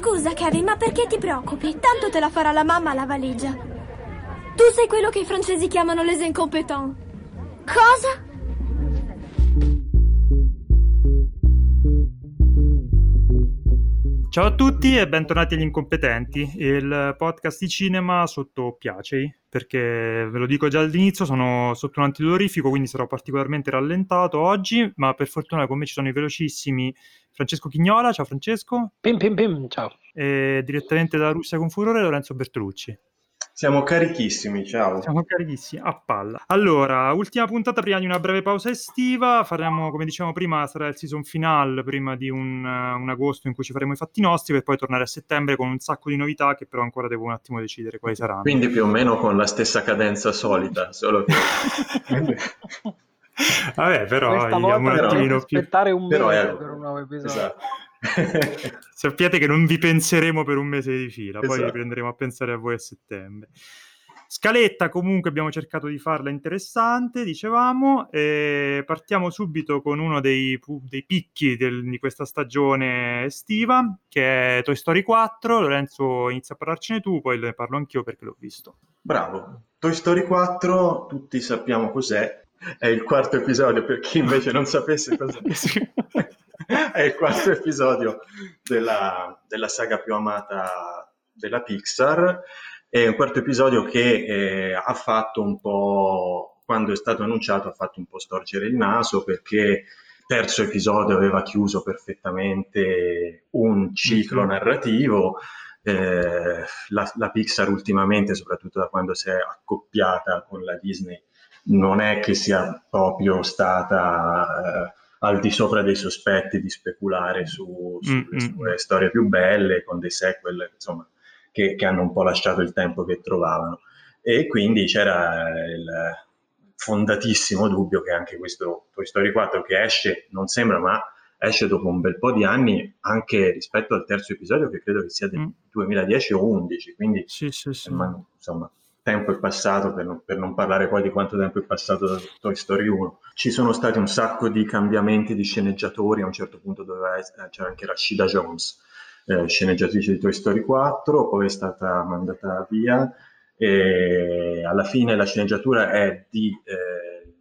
Scusa, Kevin, ma perché ti preoccupi? Tanto te la farà la mamma la valigia. Tu sei quello che i francesi chiamano les incompetents. Cosa? Ciao a tutti e bentornati agli Incompetenti, il podcast di cinema sotto Piacei, perché ve lo dico già all'inizio, sono sotto un antidolorifico, quindi sarò particolarmente rallentato oggi, ma per fortuna con me ci sono i velocissimi Francesco Chignola, ciao Francesco. Pim pim pim, ciao. E direttamente da Russia con furore Lorenzo Bertolucci. Siamo carichissimi, ciao. Siamo carichissimi, a palla. Allora, ultima puntata prima di una breve pausa estiva, faremo, come dicevamo prima, sarà il season final prima di un, un, agosto in cui ci faremo i fatti nostri per poi tornare a settembre con un sacco di novità che però ancora devo un attimo decidere quali saranno. Quindi più o meno con la stessa cadenza solita, solo che... Vabbè, però Questa volta un attimino più... aspettare un mese è... per un nuovo episodio. Esatto. Sappiate che non vi penseremo per un mese di fila, esatto. poi riprenderemo a pensare a voi a settembre. Scaletta comunque abbiamo cercato di farla interessante, dicevamo, e partiamo subito con uno dei, dei picchi del, di questa stagione estiva, che è Toy Story 4. Lorenzo inizia a parlarcene tu, poi ne parlo anch'io perché l'ho visto. Bravo, Toy Story 4, tutti sappiamo cos'è, è il quarto episodio per chi invece non sapesse cos'è. è il quarto episodio della, della, saga più amata della Pixar. È un quarto episodio che eh, ha fatto un po', quando è stato annunciato, ha fatto un po' storcere il naso perché il terzo episodio aveva chiuso perfettamente un ciclo narrativo. Eh, la, la Pixar ultimamente, soprattutto da quando si è accoppiata con la Disney, non è che sia proprio stata eh, al di sopra dei sospetti di speculare su, sulle Mm-mm. sue storie più belle, con dei sequel insomma, che, che, hanno un po' lasciato il tempo che trovavano. E quindi c'era il fondatissimo dubbio che anche questo Toy Story 4 che esce, non sembra, ma esce dopo un bel po' di anni anche rispetto al terzo episodio che credo che sia del Mm. 2010 o 11, quindi Sì, sì, sì. ma, insomma tempo è passato, per non, per non, parlare poi di quanto tempo è passato da Toy Story 1. Ci sono stati un sacco di cambiamenti di sceneggiatori, a un certo punto essere, c'era anche Rashida Jones, eh, sceneggiatrice di Toy Story 4, poi è stata mandata via e alla fine la sceneggiatura è di eh,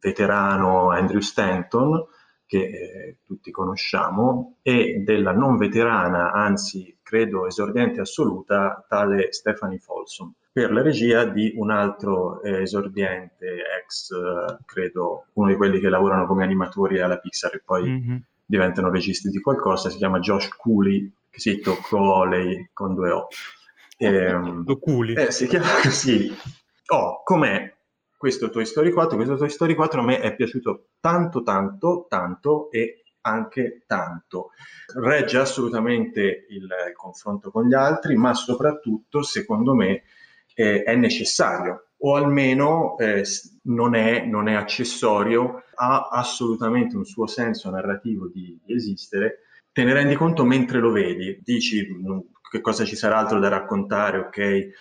veterano Andrew Stanton, che eh, tutti conosciamo, e della non veterana, anzi credo esordiente assoluta, tale Stephanie Folsom per la regia di un altro eh, esordiente ex, eh, credo, uno di quelli che lavorano come animatori alla Pixar e poi mm-hmm. diventano registi di qualcosa, si chiama Josh Cooley, che si Coley con due O. Ehm, Cooley. Eh, si chiama così. Oh, com'è questo Toy Story 4? Questo Toy Story 4 a me è piaciuto tanto, tanto, tanto e anche tanto. Regge assolutamente il, il confronto con gli altri, ma soprattutto, secondo me, eh, è necessario o almeno eh, non, è, non, è, accessorio, ha assolutamente un suo senso narrativo di, di, esistere, te ne rendi conto mentre lo vedi, dici che cosa ci sarà altro da raccontare, ok, eh,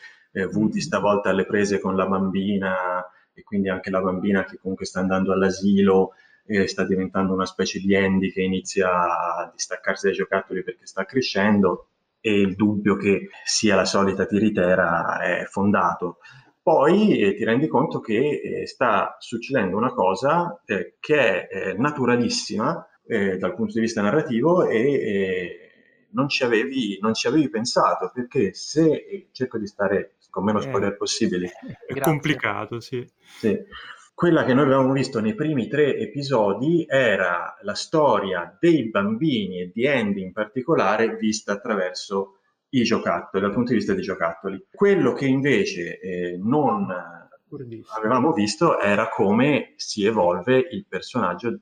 Woody stavolta alle prese con la bambina e quindi anche la bambina che comunque sta andando all'asilo e sta diventando una specie di Andy che inizia a distaccarsi dai giocattoli perché sta crescendo, e il dubbio che sia la solita tiritera è fondato. Poi eh, ti rendi conto che eh, sta succedendo una cosa eh, che è naturalissima eh, dal punto di vista narrativo e non ci, avevi, non, ci avevi, pensato, perché se cerco di stare con meno spoiler possibili. È Grazie. complicato, sì. sì. Quella che noi avevamo visto nei primi tre episodi era la storia dei bambini e di Andy in particolare vista attraverso i giocattoli, dal punto di vista dei giocattoli. Quello che invece eh, non avevamo visto era come si evolve il personaggio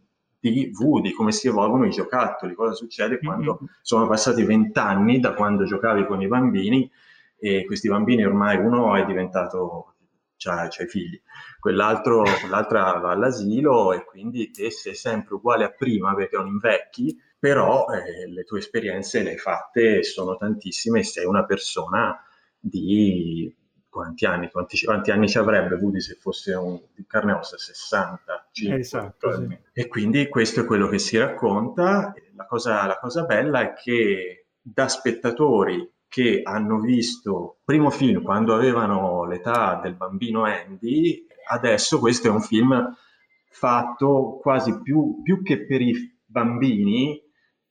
di Woody, come si evolvono i giocattoli, cosa succede quando mm-hmm. sono passati vent'anni da quando giocavi con i bambini e questi bambini ormai uno è diventato c'ha i figli, quell'altro, quell'altra va all'asilo e quindi te sei sempre uguale a prima perché non invecchi, però eh, le tue esperienze le hai fatte sono tantissime e sei una persona di quanti anni, quanti, quanti anni ci avrebbe Woody se fosse un, di carne e ossa? 60, 50, esatto, sì. E quindi questo è quello che si racconta. La cosa, la cosa bella è che da spettatori che hanno visto il primo film quando avevano l'età del bambino Andy, adesso questo è un film fatto quasi più, più che per i bambini,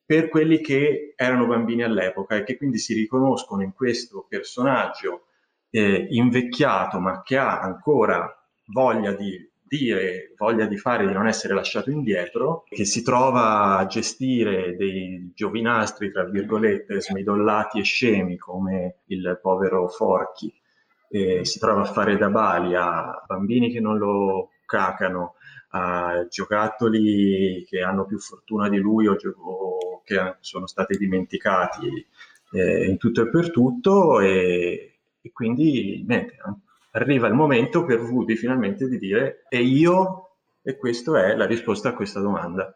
per quelli che erano bambini all'epoca e che quindi si riconoscono in questo personaggio eh, invecchiato ma che ha ancora voglia di dire, voglia di fare, di non essere lasciato indietro, che si trova a gestire dei giovinastri, tra virgolette, smidollati e scemi come il povero Forchi, e si trova a fare da bali a bambini che non lo cacano, a giocattoli che hanno più fortuna di lui o, o che sono stati dimenticati eh, in tutto e per tutto e, e quindi niente, arriva il momento per Woody finalmente di dire e io e questa è la risposta a questa domanda.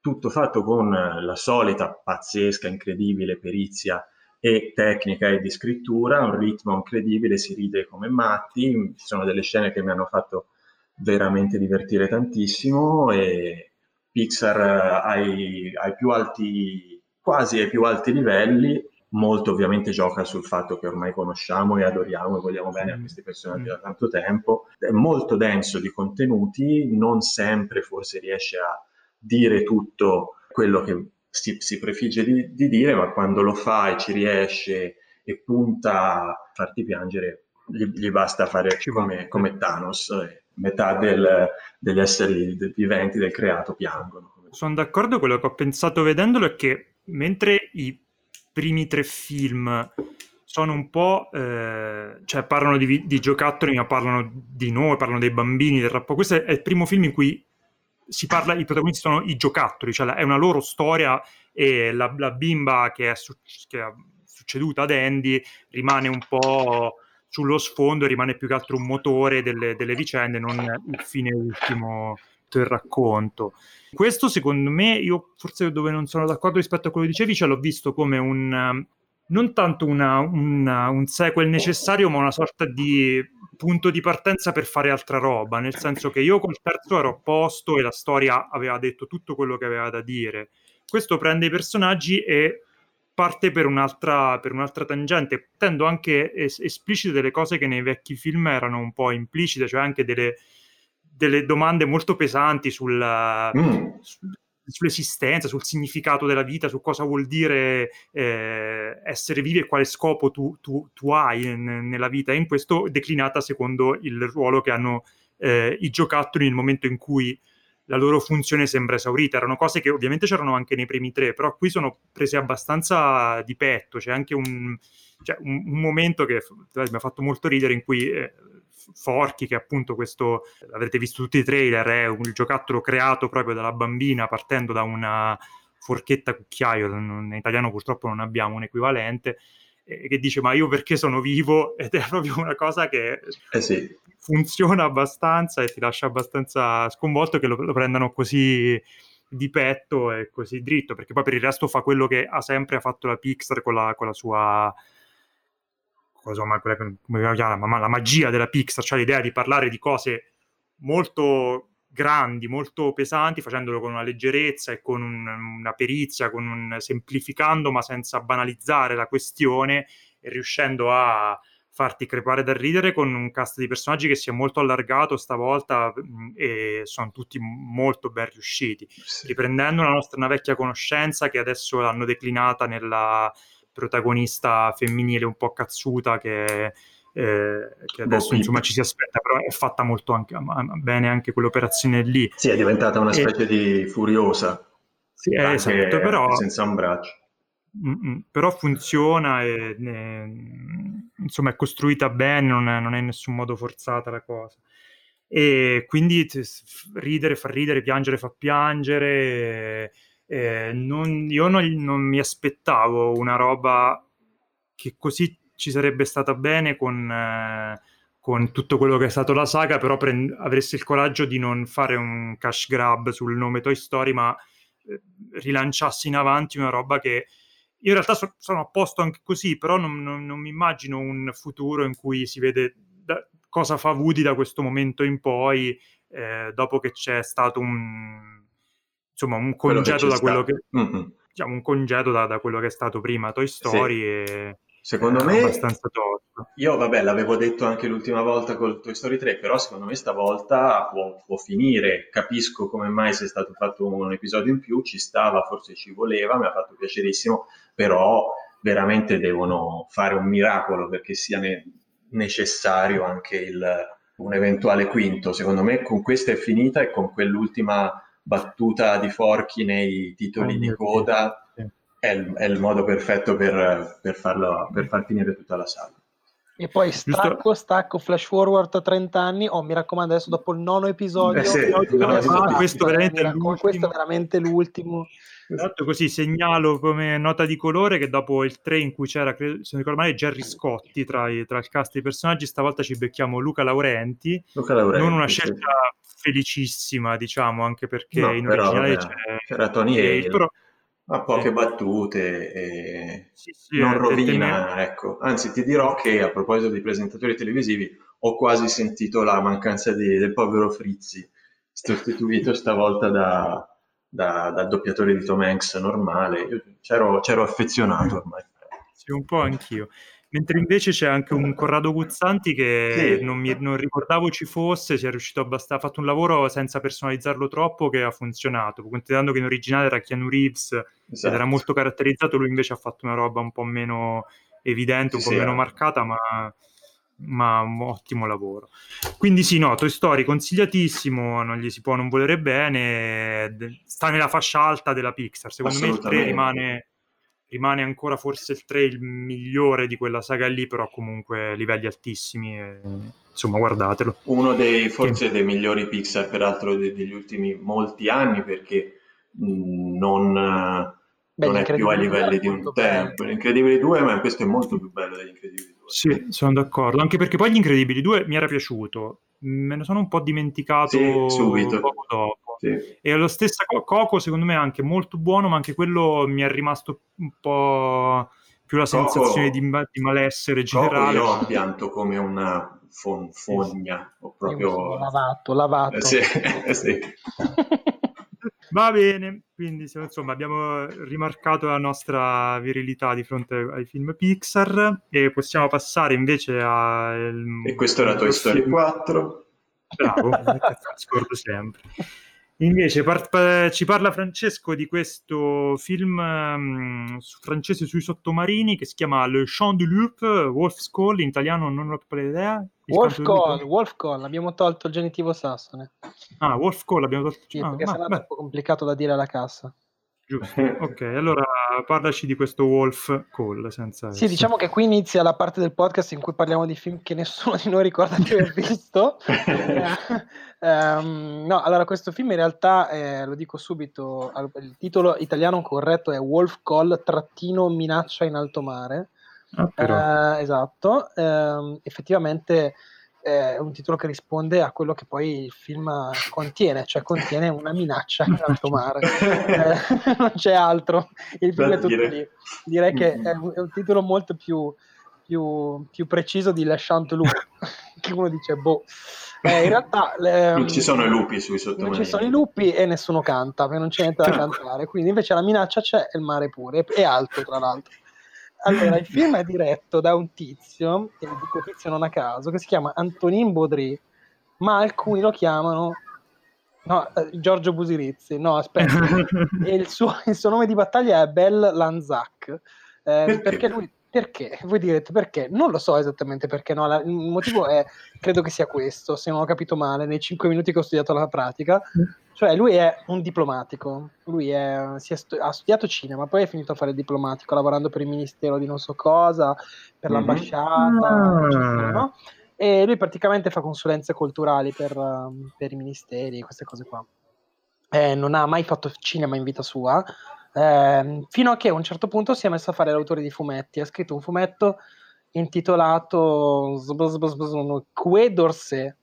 Tutto fatto con la solita pazzesca, incredibile perizia e tecnica e di scrittura, un ritmo incredibile, si ride come matti, ci sono delle scene che mi hanno fatto veramente divertire tantissimo e Pixar ai, ai più alti, quasi ai più alti livelli, molto ovviamente gioca sul fatto che ormai conosciamo e adoriamo e vogliamo bene a questi personaggi da tanto tempo, è molto denso di contenuti, non sempre forse riesce a dire tutto quello che si, si prefigge di, di, dire, ma quando lo fa e ci riesce e punta a farti piangere, gli, gli basta fare come, come Thanos. Metà del, degli esseri del viventi, del creato, piangono. Sono d'accordo, quello che ho pensato vedendolo è che mentre i primi tre film sono un po', eh, cioè parlano di, di, giocattoli, ma parlano di noi, parlano dei bambini, del rapporto. Questo è il primo film in cui si parla, i protagonisti sono i giocattoli, cioè è una loro storia e la, la bimba che è, su, che è succeduta ad Andy rimane un po' sullo sfondo rimane più che altro un motore delle, delle vicende, non il fine ultimo del racconto. Questo secondo me, io forse dove non sono d'accordo rispetto a quello che dicevi, ce l'ho visto come un non tanto una, una, un sequel necessario, ma una sorta di punto di partenza per fare altra roba, nel senso che io col terzo ero a posto e la storia aveva detto tutto quello che aveva da dire. Questo prende i personaggi e parte per un'altra, per un'altra tangente, tendo anche es- esplicite delle cose che nei vecchi film erano un po' implicite, cioè anche delle, delle domande molto pesanti sulla, mm. su, sull'esistenza, sul significato della vita, su cosa vuol dire eh, essere vivi e quale scopo tu, tu, tu hai n- nella vita, e in questo declinata secondo il ruolo che hanno eh, i giocattoli nel momento in cui la loro funzione sembra esaurita. Erano cose che ovviamente c'erano anche nei primi tre, però qui sono prese abbastanza di petto. C'è anche un, cioè, un, un momento che mi ha fatto molto ridere in cui eh, Forchi, che appunto questo, avrete visto tutti i trailer, è un giocattolo creato proprio dalla bambina partendo da una forchetta cucchiaio, in italiano purtroppo non abbiamo un equivalente, che dice ma io perché sono vivo ed è proprio una cosa che eh sì. funziona abbastanza e ti lascia abbastanza sconvolto che lo, lo, prendano così di petto e così dritto perché poi per il resto fa quello che ha sempre fatto la Pixar con la, con la sua insomma, quella, come la chiama, la magia della Pixar, cioè l'idea di parlare di cose molto grandi, molto pesanti, facendolo con una leggerezza e con un, una perizia, con un, semplificando ma senza banalizzare la questione e riuscendo a farti crepare dal ridere con un cast di personaggi che si è molto allargato stavolta mh, e sono tutti molto ben riusciti, sì. riprendendo la nostra una vecchia conoscenza che adesso l'hanno declinata nella protagonista femminile un po' cazzuta che eh, che adesso boh, insomma ci si aspetta, però è fatta molto anche, bene anche quell'operazione lì. Sì, è diventata una specie e... di furiosa. Sì, è esatto, però... Senza un braccio. Mm-mm, però funziona e ne, insomma è costruita bene, non è, non è, in nessun modo forzata la cosa. E quindi ridere fa ridere, piangere fa piangere. E, non, io non, non mi aspettavo una roba che così ci sarebbe stata bene con, eh, con tutto quello che è stato la saga, però prend- avresti il coraggio di non fare un cash grab sul nome Toy Story, ma eh, rilanciassi in avanti una roba che io in realtà so- sono a posto anche così, però non, non, non, mi immagino un futuro in cui si vede da- cosa fa Woody da questo momento in poi, eh, dopo che c'è stato un, insomma, un congedo da quello che... Mm-hmm diciamo, un congedo da, da, quello che è stato prima Toy Story sì. e secondo me abbastanza tosto. Io vabbè, l'avevo detto anche l'ultima volta con Toy Story 3, però secondo me stavolta può, può finire. Capisco come mai sia stato fatto un episodio in più, ci stava, forse ci voleva, mi ha fatto piacerissimo, però veramente devono fare un miracolo perché sia ne- necessario anche il, un eventuale quinto. Secondo me con questa è finita e con quell'ultima battuta di Forchi nei titoli oh, di coda sì. è, il, è, il, modo perfetto per, per, farlo, per far finire tutta la saga. E poi stacco, Giusto. stacco, flash forward a 30 anni. Oh, mi raccomando, adesso dopo il nono episodio, eh sì, no, ah, questo, veramente questo, è veramente l'ultimo. Esatto, così segnalo come nota di colore che dopo il 3 in cui c'era, se non ricordo male, Jerry Scotti tra, i, tra il cast dei personaggi, stavolta ci becchiamo Luca Laurenti. Luca Laurenti non una scelta sì. Felicissima, diciamo, anche perché no, in originale c'è, c'era Tony Hale. Però, ha poche battute e sì, sì, non rovina, ecco. Anzi, ti dirò che a proposito di presentatori televisivi, ho quasi sentito la mancanza di, del povero Frizzi, sostituito stavolta da, da, dal doppiatore di Tom Hanks normale. Io c'ero, c'ero affezionato ormai. Sì, un po' anch'io. Mentre invece c'è anche un Corrado Guzzanti che sì. non, mi, non, ricordavo ci fosse, si è riuscito abbastanza, ha fatto un lavoro senza personalizzarlo troppo che ha funzionato, considerando che in originale era Keanu Reeves esatto. ed era molto caratterizzato, lui invece ha fatto una roba un po' meno evidente, un sì, po' sì, meno eh. marcata, ma, ma un ottimo lavoro. Quindi sì, no, Toy Story consigliatissimo, non gli si può non volere bene, sta nella fascia alta della Pixar, secondo me il 3 rimane rimane ancora forse il 3 il migliore di quella saga lì, però comunque livelli altissimi. E, insomma, guardatelo. Uno dei forse dei migliori Pixar, peraltro, degli ultimi molti anni, perché mh, non, Beh, non è più ai livelli di un tempo. L'incredibile 2, ma questo è molto più bello degli Incredibili 2. Sì, sono d'accordo. Anche perché poi gli Incredibili 2 mi era piaciuto. Me ne sono un po' dimenticato sì, subito. poco dopo. Sì. E lo stesso Coco, secondo me, è anche molto buono, ma anche quello mi è rimasto un po' più la sensazione di, di, malessere generale. Coco io ho pianto come una fon- fogna, ho proprio... Lavato, lavato. Eh, sì, sì. Va bene, quindi insomma abbiamo rimarcato la nostra virilità di fronte ai film Pixar e possiamo passare invece a... E questo era Toy Story 4. Bravo, scordo sempre. Invece par- ci parla Francesco di questo film um, francese sui sottomarini che si chiama Le Chant du Loup, Wolf's Call, in italiano non ho più idea. Wolf Call, Wolf Call, abbiamo tolto il genitivo sassone. Ah, Wolf Call abbiamo tolto... Sì, ah, perché sennò è troppo complicato da dire alla cassa. Giusto, ok, allora parlaci di questo Wolf Call. Senza sì, diciamo che qui inizia la parte del podcast in cui parliamo di film che nessuno di noi ricorda di aver visto. um, no, allora questo film in realtà, eh, lo dico subito, il titolo italiano corretto è Wolf Call trattino minaccia in alto mare. Ah, uh, esatto, uh, effettivamente è un titolo che risponde a quello che poi il film contiene, cioè contiene una minaccia in alto mare. eh, non c'è altro, il film è tutto lì. Direi che è un, è un titolo molto più, più, più, preciso di Le Chant Loup, che uno dice, boh. Eh, in realtà le, non ci sono i lupi sui sottomarini. Non ci sono i lupi e nessuno canta, perché non c'è niente da cantare. Quindi invece la minaccia c'è e il mare pure, e alto tra l'altro. Allora, il film è diretto da un tizio, che dico tizio non a caso, che si chiama Antonin Baudry, ma alcuni lo chiamano No, eh, Giorgio Busirizzi, no, aspetta. il, suo, il, suo, nome di battaglia è Bel Lanzac. Eh, perché? perché? lui. Perché? Voi direte perché? Non lo so esattamente perché, no. La, il motivo è, credo che sia questo, se non ho capito male, nei cinque minuti che ho studiato la pratica. Cioè, lui è un diplomatico, lui è, stu- ha studiato cinema, poi è finito a fare il diplomatico, lavorando per il ministero di non so cosa, per mm-hmm. l'ambasciata, ah. eccetera, no? E lui praticamente fa consulenze culturali per, per i ministeri, queste cose qua. Eh, non ha mai fatto cinema in vita sua, eh, fino a che a un certo punto si è messo a fare l'autore di fumetti. Ha scritto un fumetto intitolato Que d'Orsay,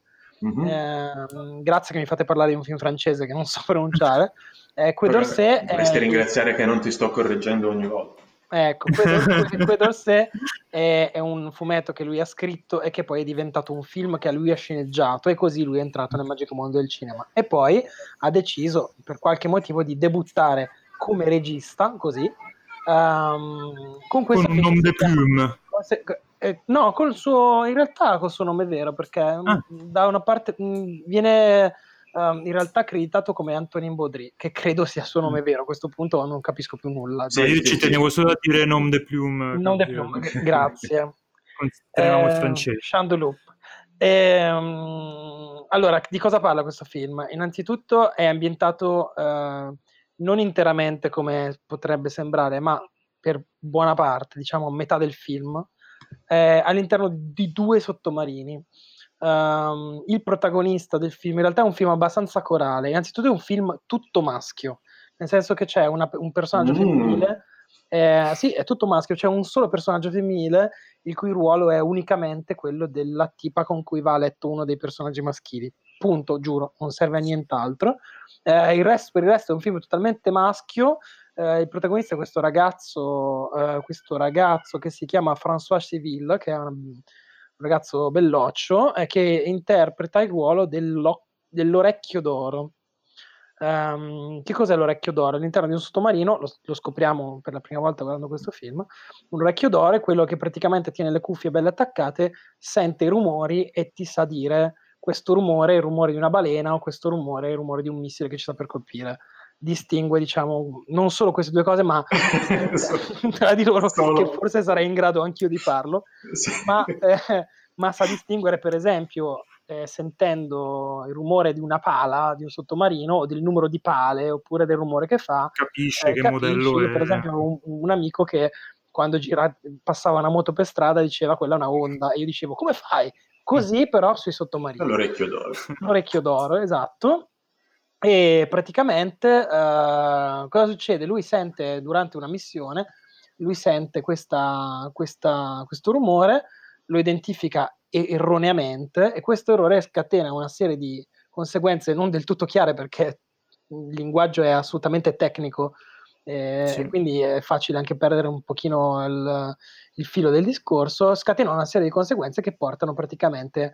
Mm-hmm. Eh, grazie che mi fate parlare di un film francese che non so pronunciare. Eh, Quai d'Orsay Dovresti ringraziare che non ti sto correggendo ogni volta. Ecco, Quai d'Orsay è, è, un fumetto che lui ha scritto e che poi è diventato un film che lui ha sceneggiato e così lui è entrato nel magico mondo del cinema. E poi ha deciso, per qualche motivo, di debuttare come regista, così, um, con questo con un nome de plume. Eh, no, col suo, in realtà col suo nome vero, perché ah. da una parte mh, viene um, in realtà accreditato come Antonin Baudry, che credo sia il suo nome mm. vero, a questo punto non capisco più nulla. Sì, io ci tenevo solo a dire nom de plume. Nom de plume, grazie. Consideriamo eh, il francese. Chandeloup. Ehm, allora, di cosa parla questo film? Innanzitutto è ambientato eh, non interamente come potrebbe sembrare, ma per buona parte, diciamo metà del film, eh, all'interno di due sottomarini. Um, il protagonista del film in realtà è un film abbastanza corale. Innanzitutto è un film tutto maschio, nel senso che c'è una, un personaggio mm. femminile. Eh, sì, è tutto maschio, c'è un solo personaggio femminile il cui ruolo è unicamente quello della tipa con cui va a letto uno dei personaggi maschili. Punto, giuro, non serve a nient'altro. Eh, il resto, per il resto è un film totalmente maschio. Eh, il protagonista è questo ragazzo, eh, questo ragazzo che si chiama François Civil, che è un, ragazzo belloccio, eh, che interpreta il ruolo dell'orecchio d'oro. Um, che cos'è l'orecchio d'oro? All'interno di un sottomarino, lo, lo, scopriamo per la prima volta guardando questo film, un orecchio d'oro è quello che praticamente tiene le cuffie belle attaccate, sente i rumori e ti sa dire questo rumore è il rumore di una balena o questo rumore è il rumore di un missile che ci sta per colpire. Distingue, diciamo, non solo queste due cose, ma tra di loro, solo... che forse sarei in grado anch'io di farlo, sì. ma, eh, ma sa distinguere, per esempio, eh, sentendo il rumore di una pala di un sottomarino o del numero di pale oppure del rumore che fa capisce eh, che capisci, modello è per esempio un, un, amico che quando gira, passava una moto per strada diceva quella è una onda e io dicevo come fai? Così però sui sottomarini. L'orecchio d'oro. L'orecchio d'oro esatto. E praticamente uh, cosa succede? Lui sente durante una missione, lui sente questa, questa, questo rumore, lo identifica erroneamente e questo errore scatena una serie di conseguenze non del tutto chiare perché il linguaggio è assolutamente tecnico eh, sì. quindi è facile anche perdere un pochino il, il, filo del discorso, scatena una serie di conseguenze che portano praticamente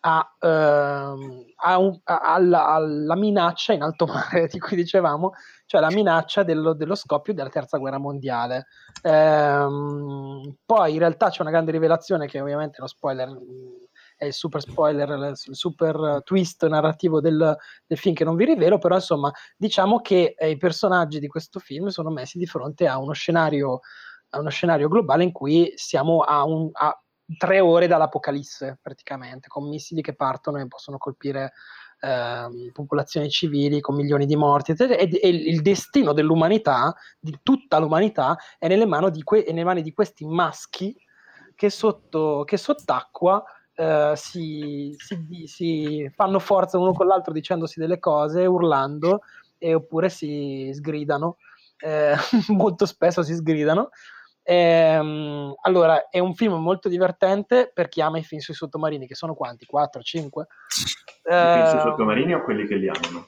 a, ehm, a un, a, alla, alla, minaccia in alto mare di cui dicevamo, cioè la minaccia dello, dello scoppio della terza guerra mondiale. Ehm, poi in realtà c'è una grande rivelazione che ovviamente lo spoiler è il super spoiler, il super twist narrativo del, del, film che non vi rivelo, però insomma diciamo che eh, i personaggi di questo film sono messi di fronte a uno scenario, a uno scenario globale in cui siamo a, un, a tre ore dall'apocalisse praticamente, con missili che partono e possono colpire eh, popolazioni civili con milioni di morti, e, e, il destino dell'umanità, di tutta l'umanità, è nelle mani di, que- nelle mani di questi maschi che, sotto, che sott'acqua eh, si, si, si, fanno forza uno con l'altro dicendosi delle cose, urlando, e oppure si sgridano. Eh, molto spesso si sgridano Ehm, allora, è un film molto divertente per chi ama i film sui sottomarini, che sono quanti? 4, 5? I film sui sottomarini o quelli che li amano?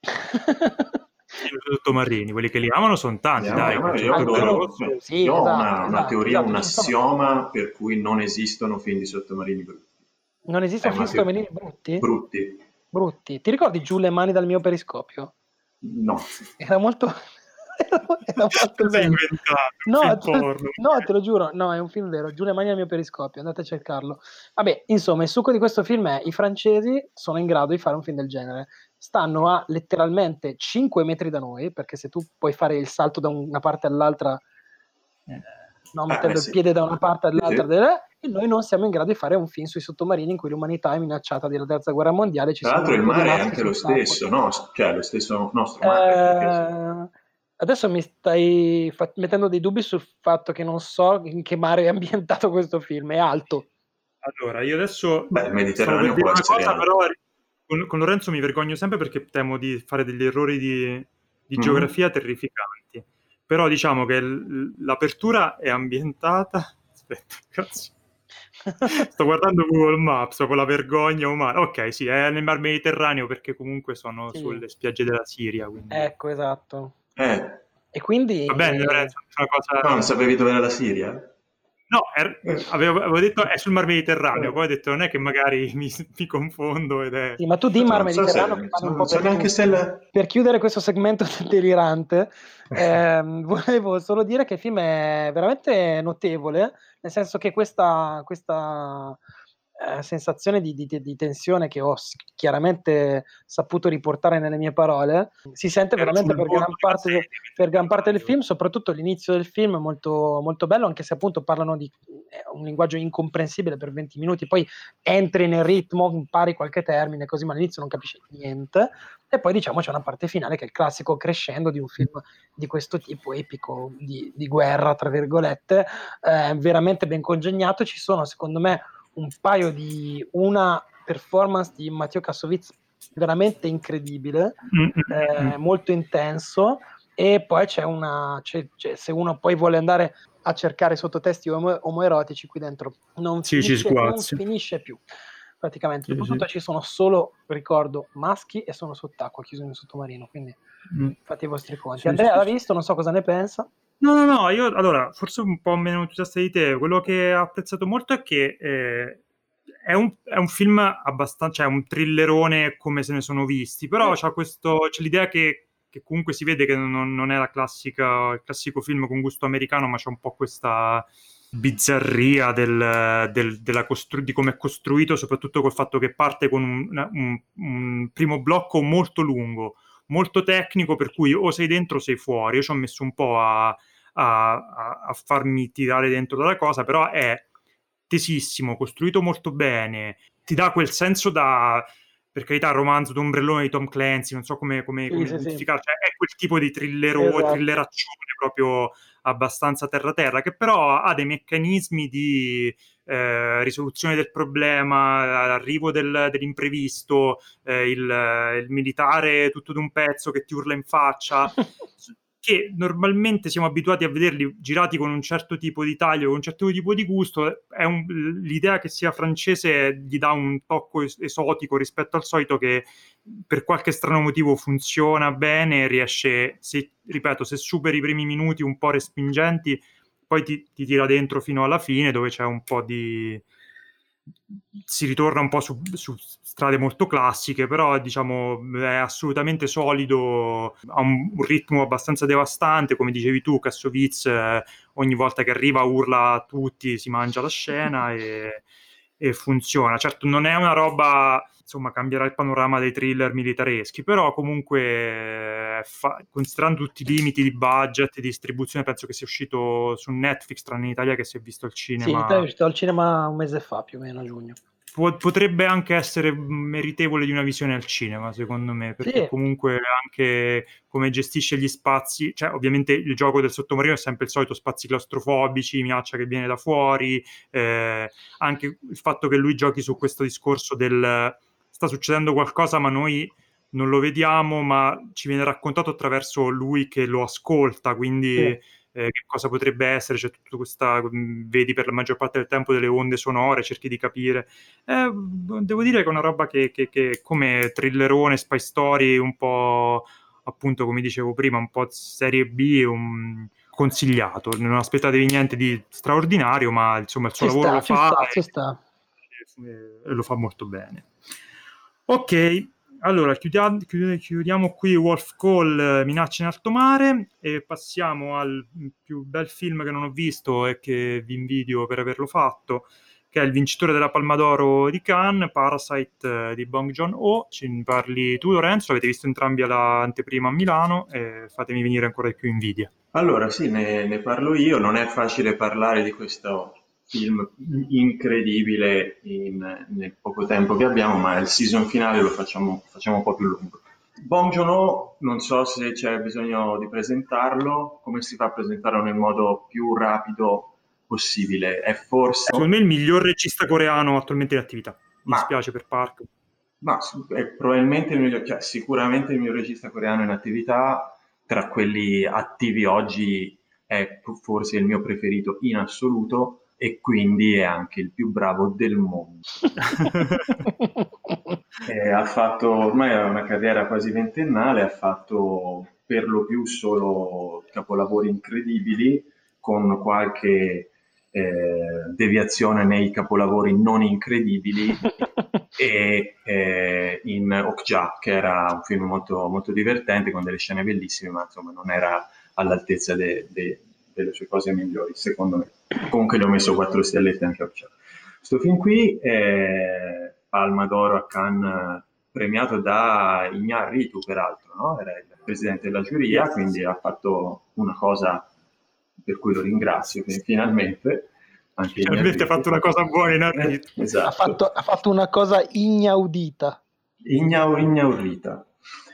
I sottomarini, quelli che li amano sono tanti, dai. Amano, io, adoro, sì, io esatto, ho una, una esatto, teoria, esatto, un assioma per cui non esistono film di sottomarini brutti. Non esistono film di sottomarini brutti? Brutti. Brutti. Ti ricordi giù le mani dal mio periscopio? No. Era molto era fatto bene. No, te, no, te lo giuro, no, è un film vero. Giù le mani al mio periscopio, andate a cercarlo. Vabbè, insomma, il succo di questo film è i francesi sono in grado di fare un film del genere. Stanno a letteralmente 5 metri da noi, perché se tu puoi fare il salto da una parte all'altra, eh, no, mettendo ah, eh, il piede da una parte all'altra, sì. E noi non siamo in grado di fare un film sui sottomarini in cui l'umanità è minacciata dalla terza guerra mondiale. Ci Tra l'altro il mare è anche lo stesso, no? Cioè, lo stesso nostro mare. Eh, Adesso mi stai fa- mettendo dei dubbi sul fatto che non so in che mare è ambientato questo film, è alto. Allora, io adesso... Beh, il Mediterraneo può una cosa, però con, con, Lorenzo mi vergogno sempre perché temo di fare degli errori di, di mm geografia terrificanti. Però diciamo che l- l'apertura è ambientata... Aspetta, cazzo. Sto guardando Google Maps con la vergogna umana. Ok, sì, è nel Mar Mediterraneo perché comunque sono sì. sulle spiagge della Siria. Quindi... Ecco, esatto. Eh. E quindi... Va bene, Lorenzo, una cosa... No, non sapevi dove era la Siria? No, er, avevo, avevo, detto è sul Mar Mediterraneo, poi ho detto non è che magari mi, mi confondo ed è... Sì, ma tu di Mar Mediterraneo so se, so, per, chiudere, la... per chiudere questo segmento delirante, eh, volevo solo dire che il film è veramente notevole, nel senso che questa, questa eh, sensazione di, di, di, tensione che ho chiaramente saputo riportare nelle mie parole si sente Era veramente per gran, parte, per gran, parte, del film, soprattutto l'inizio del film è molto, molto bello, anche se appunto parlano di un linguaggio incomprensibile per 20 minuti, poi entri nel ritmo, impari qualche termine, così ma all'inizio non capisci niente. E poi diciamo c'è una parte finale che è il classico crescendo di un film di questo tipo, epico, di, di guerra, tra virgolette, eh, veramente ben congegnato. Ci sono, secondo me, un paio di una performance di Matteo Kassovitz veramente incredibile, mm-hmm. eh, molto intenso e poi c'è una c'è, c'è, se uno poi vuole andare a cercare sottotesti omo- omoerotici qui dentro non, sì, finisce, non finisce più praticamente sì, soprattutto sì. ci sono solo ricordo maschi e sono sott'acqua chiusi in sottomarino quindi mm. fate i vostri conti sì, Andrea l'ha visto non so cosa ne pensa No, no, no, io allora, forse un po' meno entusiasta di te, quello che ho apprezzato molto è che eh, è, un, è, un, film abbastanza, cioè un thrillerone come se ne sono visti, però c'è, questo, c'è l'idea che, che, comunque si vede che non, non è la classica, il classico film con gusto americano, ma c'è un po' questa bizzarria del, del, della costru- di come è costruito, soprattutto col fatto che parte con un, un, un primo blocco molto lungo, molto tecnico, per cui o sei dentro o sei fuori. Io ci ho messo un po' a, a, a farmi tirare dentro dalla cosa, però è tesissimo, costruito molto bene, ti dà quel senso da, per carità, romanzo d'ombrellone di Tom Clancy, non so come, come, come sì, identificare, sì. Cioè, è quel tipo di thriller, esatto. thrilleraccione proprio abbastanza terra-terra, che però ha dei meccanismi di eh, risoluzione del problema, l'arrivo del, dell'imprevisto, eh, il, il, militare tutto d'un pezzo che ti urla in faccia, che normalmente siamo abituati a vederli girati con un certo tipo di taglio, con un certo tipo di gusto, un, l'idea che sia francese gli dà un tocco es- esotico rispetto al solito che per qualche strano motivo funziona bene, riesce, se, ripeto, se superi i primi minuti un po' respingenti, poi ti, ti tira dentro fino alla fine dove c'è un po' di si ritorna un po' su, su, strade molto classiche, però diciamo è assolutamente solido, ha un, ritmo abbastanza devastante, come dicevi tu, Kassovitz eh, ogni volta che arriva urla a tutti, si mangia la scena e, e funziona. Certo non è una roba insomma cambierà il panorama dei thriller militareschi, però comunque fa, considerando tutti i limiti di budget e di distribuzione penso che sia uscito su Netflix, tranne in Italia che si è visto al cinema. Sì, in Italia è uscito al cinema un mese fa più o meno a giugno. Potrebbe anche essere meritevole di una visione al cinema, secondo me, perché sì. comunque anche come gestisce gli spazi, cioè ovviamente il gioco del sottomarino è sempre il solito spazi claustrofobici, minaccia che viene da fuori, eh, anche il fatto che lui giochi su questo discorso del sta succedendo qualcosa ma noi non lo vediamo, ma ci viene raccontato attraverso lui che lo ascolta, quindi sì. Eh, che cosa potrebbe essere, c'è tutta questa, mm, vedi per la maggior parte del tempo delle onde sonore, cerchi di capire. Eh, devo dire che è una roba che, che, che come thrillerone, spy story, un po' appunto come dicevo prima, un po' serie B, un, consigliato, non aspettatevi niente di straordinario, ma insomma il suo ci lavoro sta, lo fa sta, e, e lo fa molto bene. Ok, allora chiudiamo, chiudiamo qui Wolf Call Minacce in alto mare e passiamo al più bel film che non ho visto e che vi invidio per averlo fatto, che è il vincitore della Palma d'Oro di Cannes, Parasite di Bong Joon-ho. Ci parli tu Lorenzo, avete visto entrambi all'anteprima a Milano e fatemi venire ancora di più invidia. Allora sì, ne, ne parlo io, non è facile parlare di questo film incredibile in, nel poco tempo che abbiamo, ma il season finale lo facciamo, facciamo un po' più lungo. Bong Joon-ho, non so se c'è bisogno di presentarlo, come si fa a presentarlo nel modo più rapido possibile? È forse... Secondo me il miglior regista coreano attualmente in attività. Mi ma, spiace per Park. Ma è probabilmente il miglior, cioè, sicuramente il mio regista coreano in attività, tra quelli attivi oggi è forse il mio preferito in assoluto e quindi è anche il più bravo del mondo. ha fatto ormai una carriera quasi ventennale, ha fatto per lo più solo capolavori incredibili con qualche eh, deviazione nei capolavori non incredibili e eh, in Okja, che era un film molto, molto divertente con delle scene bellissime, ma insomma non era all'altezza de, de, delle sue cose migliori, secondo me. Comunque gli ho messo quattro stellette anche a Okja. Questo film qui è Palma d'Oro a Cannes premiato da Ignaz Ritu, peraltro, no? era il presidente della giuria, quindi ha fatto una cosa per cui lo ringrazio, finalmente... Anche finalmente ha fatto una cosa buona in Arrito. Eh, esatto. ha, fatto, ha fatto una cosa ignaudita. Ignau, ignaurita.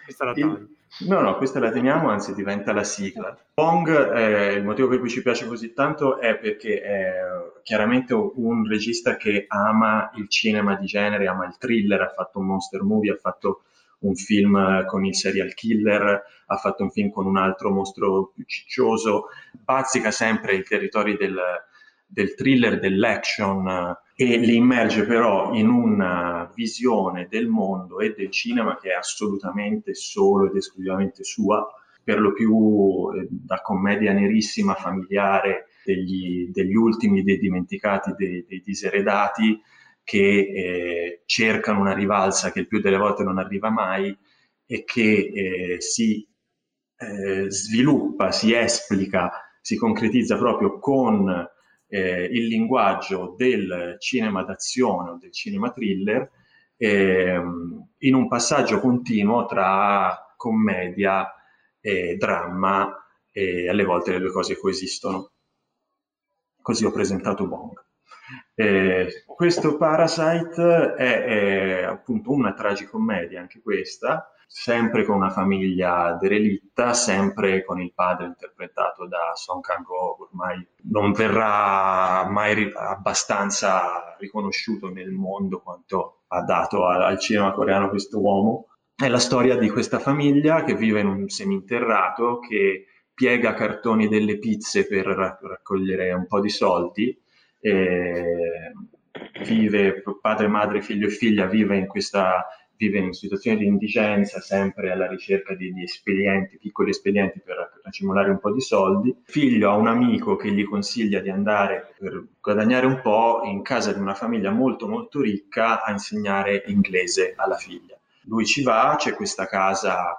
Questa la il, No, no, questa la teniamo, anzi diventa la sigla. Pong, eh, il motivo per cui ci piace così tanto è perché è chiaramente un regista che ama il cinema di genere, ama il thriller, ha fatto un monster movie, ha fatto un film con il serial killer, ha fatto un film con un altro mostro più ciccioso, bazzica sempre i territori del, del thriller, dell'action e li immerge però in una visione del mondo e del cinema che è assolutamente solo ed esclusivamente sua, per lo più eh, da commedia nerissima, familiare, degli, degli ultimi dei dimenticati, dei, dei diseredati, che eh, cercano una rivalsa che il più delle volte non arriva mai e che eh, si eh, sviluppa, si esplica, si concretizza proprio con eh, il linguaggio del cinema d'azione o del cinema thriller ehm, in un passaggio continuo tra commedia e dramma e alle volte le due cose coesistono. Così ho presentato Bong. Eh, questo Parasite è, è, appunto una tragicommedia, anche questa, sempre con una famiglia derelitta, sempre con il padre interpretato da Song Kang-ho, ormai non verrà mai ri- abbastanza riconosciuto nel mondo quanto ha dato al, al cinema coreano questo uomo. È la storia di questa famiglia che vive in un seminterrato, che piega cartoni delle pizze per raccogliere un po' di soldi. E vive padre, madre, figlio e figlia vive in questa vive in situazioni di indigenza, sempre alla ricerca di, di espedienti, piccoli espedienti per accumulare un po' di soldi. Figlio ha un amico che gli consiglia di andare per guadagnare un po' in casa di una famiglia molto molto ricca a insegnare inglese alla figlia. Lui ci va, c'è questa casa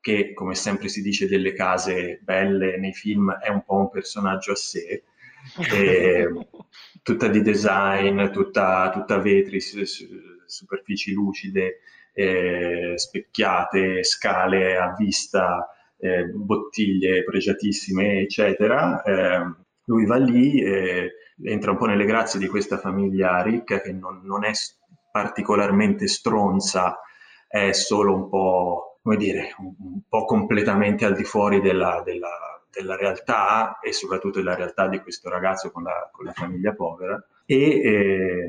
che, come sempre si dice delle case belle nei film, è un po' un personaggio a sé. tutta di design, tutta, tutta vetri, superfici lucide, eh, specchiate, scale a vista, eh, bottiglie pregiatissime, eccetera. Eh, lui va lì e entra un po' nelle grazie di questa famiglia ricca che non, non è particolarmente stronza, è solo un po', come dire, un, po' completamente al di fuori della, della, della, realtà e soprattutto della realtà di questo ragazzo con la, con la famiglia povera. E eh,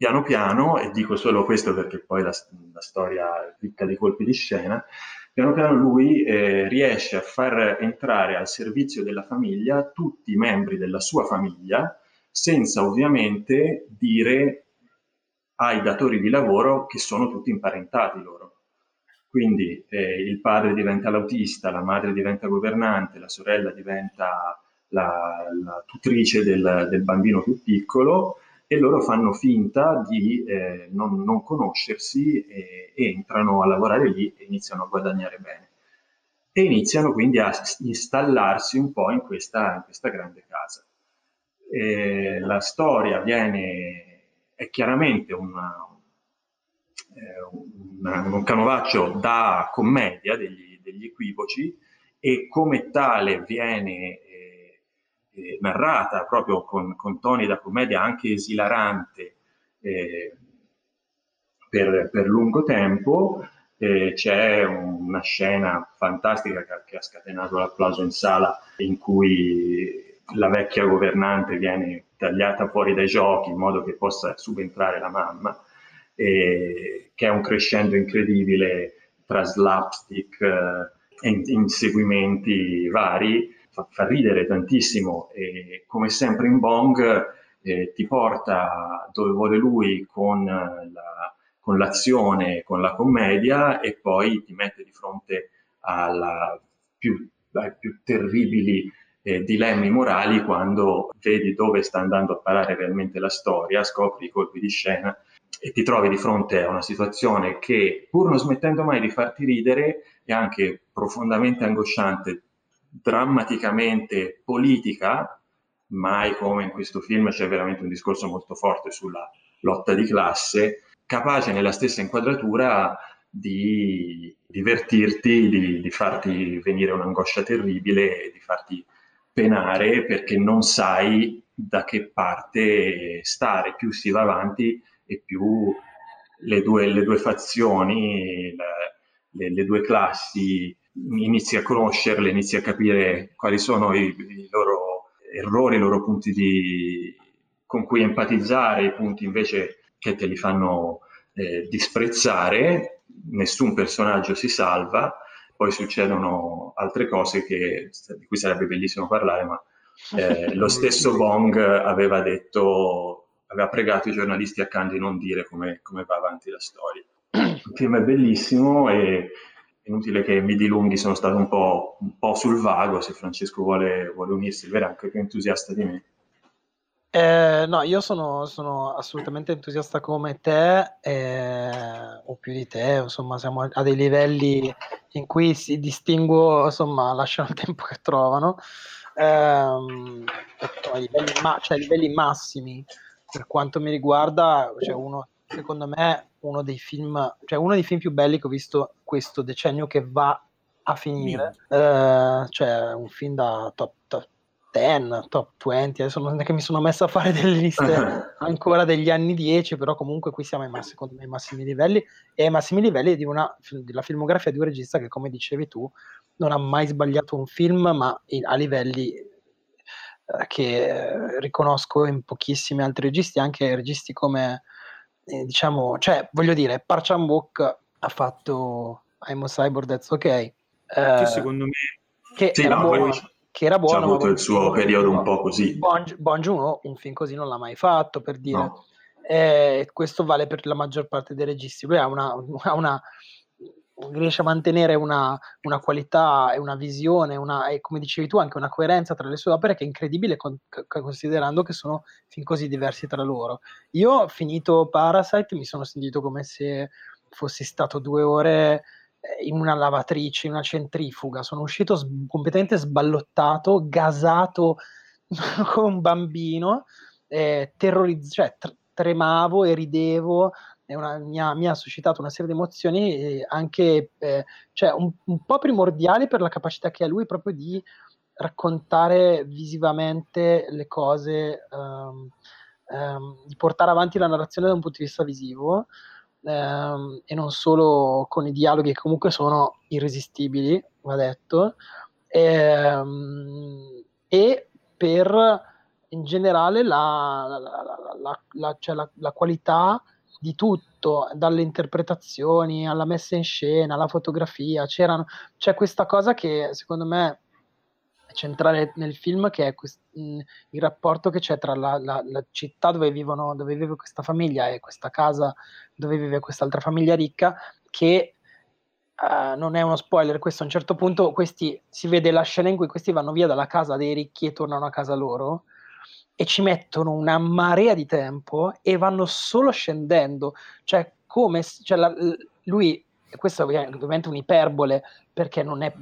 piano piano, e dico solo questo perché poi la, la storia è ricca di colpi di scena, piano piano lui eh, riesce a far entrare al servizio della famiglia tutti i membri della sua famiglia, senza ovviamente dire ai datori di lavoro che sono tutti imparentati loro. Quindi eh, il padre diventa l'autista, la madre diventa governante, la sorella diventa la, la tutrice del, del bambino più piccolo e loro fanno finta di eh, non, non, conoscersi e, e, entrano a lavorare lì e iniziano a guadagnare bene. E iniziano quindi a installarsi un po' in questa, in questa grande casa. E la storia viene, è chiaramente una, una, un canovaccio da commedia degli, degli equivoci e come tale viene eh, narrata proprio con, con, toni da commedia anche esilarante eh, per, per, lungo tempo. Eh, c'è una scena fantastica che, che ha scatenato l'applauso in sala in cui la vecchia governante viene tagliata fuori dai giochi in modo che possa subentrare la mamma, eh, che è un crescendo incredibile tra slapstick e eh, inseguimenti vari fa, fa ridere tantissimo e come sempre in Bong eh, ti porta dove vuole lui con, la, con l'azione, con la commedia e poi ti mette di fronte più, ai più terribili eh, dilemmi morali quando vedi dove sta andando a parare realmente la storia, scopri i colpi di scena e ti trovi di fronte a una situazione che, pur non smettendo mai di farti ridere, è anche profondamente angosciante, drammaticamente politica, mai come in questo film c'è veramente un discorso molto forte sulla lotta di classe, capace nella stessa inquadratura di divertirti, di, di farti venire un'angoscia terribile di farti penare perché non sai da che parte stare, più si va avanti e più le due, le due fazioni, le, le, due classi, inizi a conoscerle, inizi a capire quali sono i, i loro errori, i loro punti di, con cui empatizzare, i punti invece che te li fanno eh, disprezzare, nessun personaggio si salva, poi succedono altre cose che, di cui sarebbe bellissimo parlare, ma eh, lo stesso Bong aveva detto, aveva pregato i giornalisti a Cannes di non dire come, come va avanti la storia. Il film è bellissimo e inutile che mi dilunghi, sono stato un po', un po sul vago, se Francesco vuole, vuole unirsi, verrà anche più entusiasta di me. Eh, no, io sono, sono, assolutamente entusiasta come te, eh, o più di te, insomma, siamo a dei livelli in cui si distinguo, insomma, lasciano il tempo che trovano, eh, a livelli, ma- cioè, livelli massimi, per quanto mi riguarda, cioè uno, secondo me, uno dei film, cioè uno dei film più belli che ho visto questo decennio che va a finire, eh, cioè un film da top, top 10, top 20, adesso non è che mi sono messo a fare delle liste ancora degli anni 10, però comunque qui siamo ai, mass- secondo me, ai massimi livelli. E ai massimi livelli di una, della filmografia di un regista che, come dicevi tu, non ha mai sbagliato un film, ma a livelli eh, che riconosco in pochissimi altri registi, anche registi come, eh, diciamo, cioè, voglio dire, Parchan Book ha fatto I'm a Cyborg, That's Ok. Eh, che secondo me... Che sì, era no, buono, che era buono. Avuto il suo periodo un po' così. Bon, bon Juno un film così non l'ha mai fatto, per dire. No. Eh, questo vale per la maggior parte dei registi. Lui ha una, ha una riesce a mantenere una, una, qualità e una visione, una, e come dicevi tu, anche una coerenza tra le sue opere che è incredibile con, considerando che sono film così diversi tra loro. Io, finito Parasite, mi sono sentito come se fossi stato due ore eh, in una lavatrice, in una centrifuga. Sono uscito s- completamente sballottato, gasato come un bambino, eh, terrorizzato, cioè tr- tremavo e ridevo. Una, mi, ha, mi, ha, suscitato una serie di emozioni anche eh, cioè un, un, po' primordiali per la capacità che ha lui proprio di raccontare visivamente le cose, um, um, di portare avanti la narrazione da un punto di vista visivo ehm, e non solo con i dialoghi che comunque sono irresistibili, va detto, ehm, e per in generale la, la, la, cioè la, qualità di tutto, dalle interpretazioni alla messa in scena, alla fotografia, c'è questa cosa che secondo me centrale nel film che è quest- mh, il rapporto che c'è tra la, la, la, città dove, vivono, dove vive questa famiglia e questa casa dove vive quest'altra famiglia ricca che uh, non è uno spoiler questo a un certo punto questi, si vede la scena in cui questi vanno via dalla casa dei ricchi e tornano a casa loro e ci mettono una marea di tempo e vanno solo scendendo cioè come cioè la, lui questo è ovviamente un'iperbole perché non è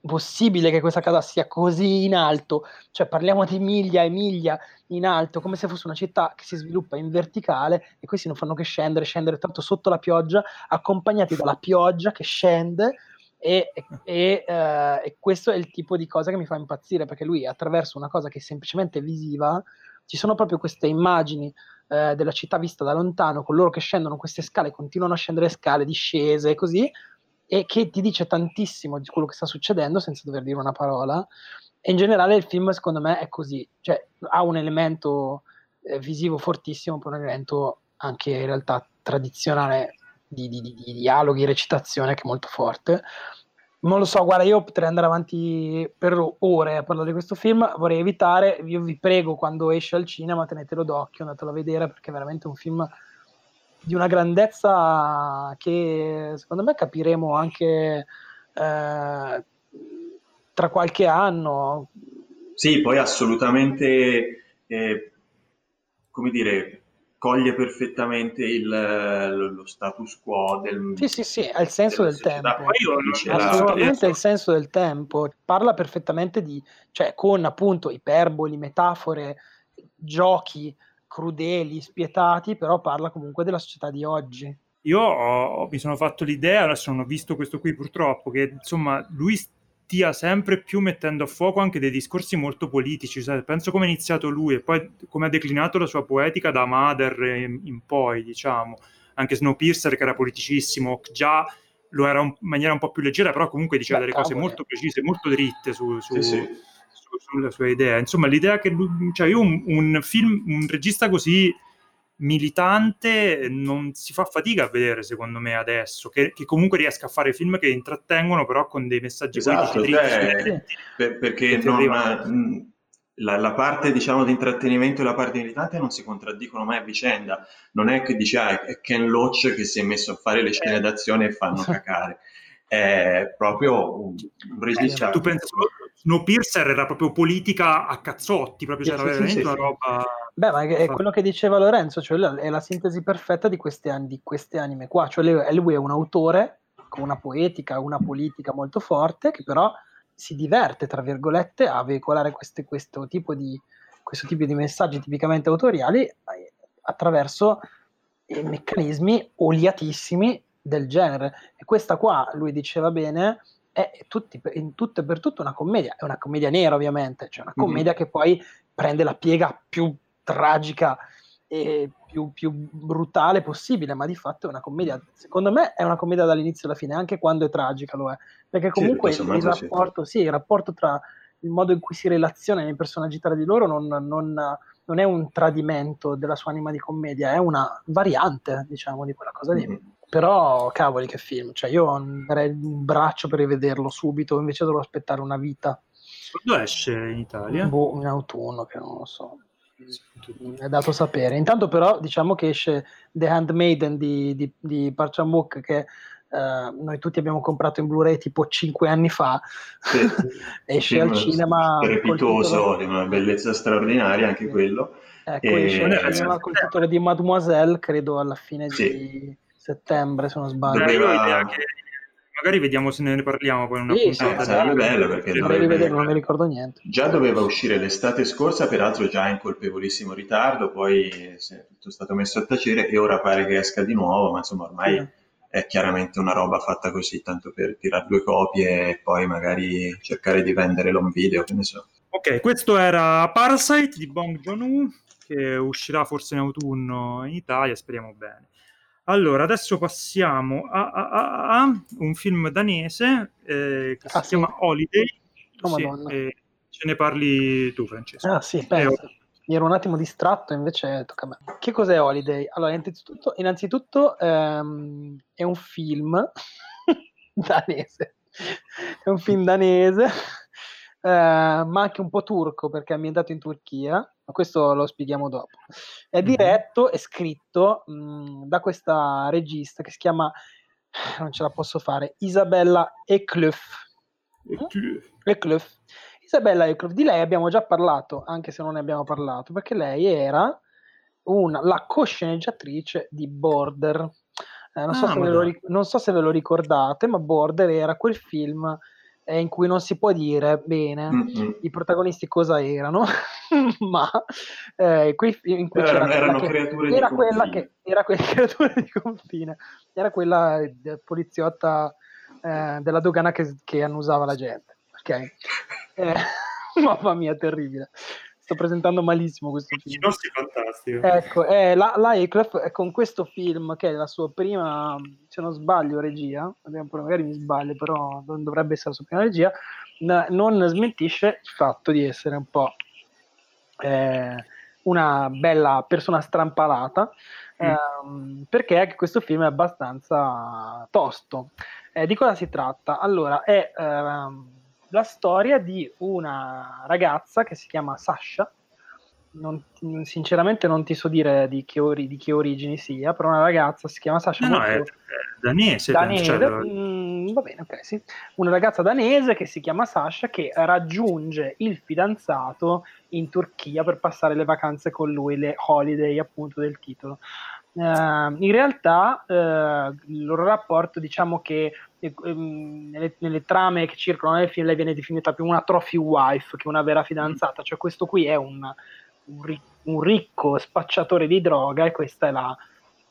possibile che questa casa sia così in alto? Cioè parliamo di miglia e miglia in alto, come se fosse una città che si sviluppa in verticale e questi non fanno che scendere, scendere tanto sotto la pioggia, accompagnati dalla pioggia che scende e, e, uh, e, questo è il tipo di cosa che mi fa impazzire perché lui attraverso una cosa che è semplicemente visiva ci sono proprio queste immagini uh, della città vista da lontano con loro che scendono queste scale continuano a scendere scale discese e così e che ti dice tantissimo di quello che sta succedendo senza dover dire una parola. E in generale il film, secondo me, è così, cioè ha un elemento eh, visivo fortissimo, poi un elemento anche in realtà tradizionale di, di, di, di dialoghi, recitazione che è molto forte. Non lo so, guarda, io potrei andare avanti per ore a parlare di questo film, vorrei evitare, io vi prego quando esce al cinema tenetelo d'occhio, andatelo a vedere perché è veramente un film di una grandezza che secondo me capiremo anche eh, tra qualche anno. Sì, poi assolutamente, eh, come dire, coglie perfettamente il, lo status quo del... Sì, sì, sì, è il senso del tempo. Assolutamente il senso del tempo. Parla perfettamente di... cioè con appunto iperboli, metafore, giochi crudeli, spietati, però parla comunque della società di oggi. Io ho, mi sono fatto l'idea, adesso non ho visto questo qui purtroppo, che insomma lui stia sempre più mettendo a fuoco anche dei discorsi molto politici. Cioè, penso come ha iniziato lui e poi come ha declinato la sua poetica da Mother in, in poi, diciamo. Anche Snowpiercer, che era politicissimo, già lo era in maniera un po' più leggera, però comunque diceva Beh, delle cose molto precise, molto dritte su, su, sì, sì. su, sulla sua idea. Insomma, l'idea che lui, cioè io un, un film, un regista così militante non si fa fatica a vedere secondo me adesso che, che, comunque riesca a fare film che intrattengono però con dei messaggi esatto, politici cioè, per, perché non, ha, la, la, parte diciamo di intrattenimento e la parte militante non si contraddicono mai a vicenda non è che dici ah, è Ken Loach che si è messo a fare le scene d'azione e fanno cacare è proprio un, regista. Eh, tu pensi, Snowpiercer era proprio politica a cazzotti, proprio c'era sì, veramente sì, una sì. roba. Beh, ma è quello che diceva Lorenzo, cioè è la sintesi perfetta di queste, di queste anime qua. Cioè lui è un autore con una poetica, una politica molto forte, che però si diverte, tra virgolette, a veicolare queste, questo, tipo di, questo tipo di messaggi tipicamente autoriali eh, attraverso meccanismi oliatissimi del genere. E questa qua, lui diceva bene, è tutti, in tutto e per tutto una commedia, è una commedia nera ovviamente, cioè una mhm. commedia mm-hmm. che poi prende la piega più tragica e più, più, brutale possibile, ma di fatto è una commedia, secondo me è una commedia dall'inizio alla fine, anche quando è tragica lo è, perché comunque sì, il, il, rapporto, sì. Il rapporto tra il modo in cui si relazionano i personaggi tra di loro non, non, non, è un tradimento della sua anima di commedia, è una variante, diciamo, di quella cosa lì. Mm-hmm. Però, cavoli, che film. Cioè, io darei un braccio per rivederlo subito, invece dovrò aspettare una vita. Quando esce in Italia? Boh, in autunno, che non lo so. È dato sapere. Intanto, però, diciamo che esce The Handmaiden di, di, di Park Chan-wook, che Uh, noi tutti abbiamo comprato in Blu-ray tipo 5 anni fa, sì, esce al cinema strepitoso, di una bellezza straordinaria anche quello. Ecco, e... esce al cinema col titolo di Mademoiselle, credo alla fine sì. di settembre, se non sbaglio. Doveva... Che magari vediamo se ne parliamo poi in una sì, puntata. Sì, sarebbe bello perché dovrebbe... rivederlo, non mi ricordo niente. Già doveva uscire l'estate scorsa, peraltro già in colpevolissimo ritardo, poi è tutto stato messo a tacere e ora pare che esca di nuovo, ma insomma ormai sì. è chiaramente una roba fatta così, tanto per tirare due copie e poi magari cercare di vendere l'on video, che ne so. Ok, questo era Parasite di Bong Joon-ho, che uscirà forse in autunno in Italia, speriamo bene. Allora, adesso passiamo a, a, a, a un film danese eh, che ah, si sì? chiama Holiday. Oh, sì, eh, ce ne parli tu, Francesco. Ah, sì, penso. Eh, mi ero un attimo distratto, invece tocca a me. Che cos'è Holiday? Allora, innanzitutto, innanzitutto ehm, è un film danese. È un film danese ma anche un po' turco perché è ambientato in Turchia, ma questo lo spieghiamo dopo. È mhm. diretto e scritto mh, mm, da questa regista che si chiama, non ce la posso fare, Isabella Eklöf. Eklöf. Isabella Eklöf, di lei abbiamo già parlato, anche se non ne abbiamo parlato, perché lei era una, la cosceneggiatrice di Border. Eh, non, so ah, lo, non, so se ve lo ricordate, ma Border era quel film eh, in cui non si può dire bene mm-hmm. i protagonisti cosa erano, ma eh, qui, in cui erano, erano creature era di quella confine. che era quella creatura di confine, era quella eh, poliziotta eh, della dogana che, che annusava la gente. Ok, eh, mamma mia, terribile sto presentando malissimo questo film. Nostri fantastico. Ecco, eh, la, la con questo film, che è la sua prima, se non sbaglio, regia, magari mi sbaglio, però non dovrebbe essere la sua prima regia, non smentisce il fatto di essere un po' eh, una bella persona strampalata, mm. ehm, perché anche questo film è abbastanza tosto. Eh, di cosa si tratta? Allora, è... Ehm, la storia di una ragazza che si chiama Sasha. Non, sinceramente non ti so dire di che, ori, di che, origini sia, però una ragazza si chiama Sasha. No, no, è, è danese. danese cioè... mh, mm, va bene, ok, sì. Una ragazza danese che si chiama Sasha che raggiunge il fidanzato in Turchia per passare le vacanze con lui, le holiday appunto del titolo. Uh, in realtà uh, il loro rapporto, diciamo che um, nelle, nelle, trame che circolano nel film, lei viene definita più una trophy wife che una vera fidanzata, cioè questo qui è un, un, un ricco spacciatore di droga e questa è la,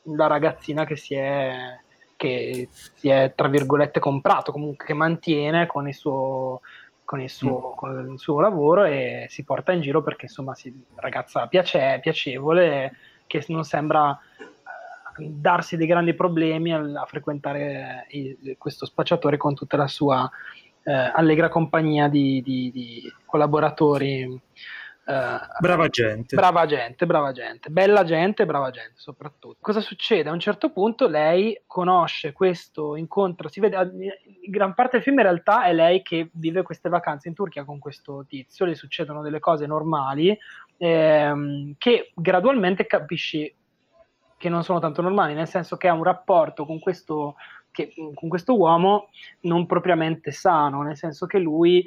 la ragazzina che si è che si è tra virgolette comprato comunque che mantiene con il suo, con il suo, mm. con il suo lavoro e si porta in giro perché insomma si, ragazza piace, piacevole che non sembra eh, darsi dei grandi problemi a, frequentare il, questo spacciatore con tutta la sua eh, allegra compagnia di, di, di collaboratori Uh, brava gente. Brava gente, brava gente. Bella gente, brava gente soprattutto. Cosa succede? A un certo punto lei conosce questo incontro, si vede, in gran parte del film in realtà è lei che vive queste vacanze in Turchia con questo tizio, le succedono delle cose normali ehm, che gradualmente capisci che non sono tanto normali, nel senso che ha un rapporto con questo, che, con questo uomo non propriamente sano, nel senso che lui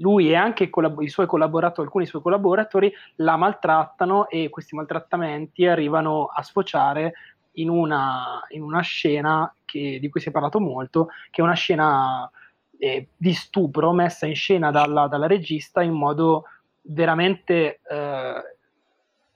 lui e anche collab- i suoi collaboratori, alcuni suoi collaboratori la maltrattano e questi maltrattamenti arrivano a sfociare in una, in una scena che, di cui si è parlato molto, che è una scena eh, di stupro messa in scena dalla, dalla regista in modo veramente, eh,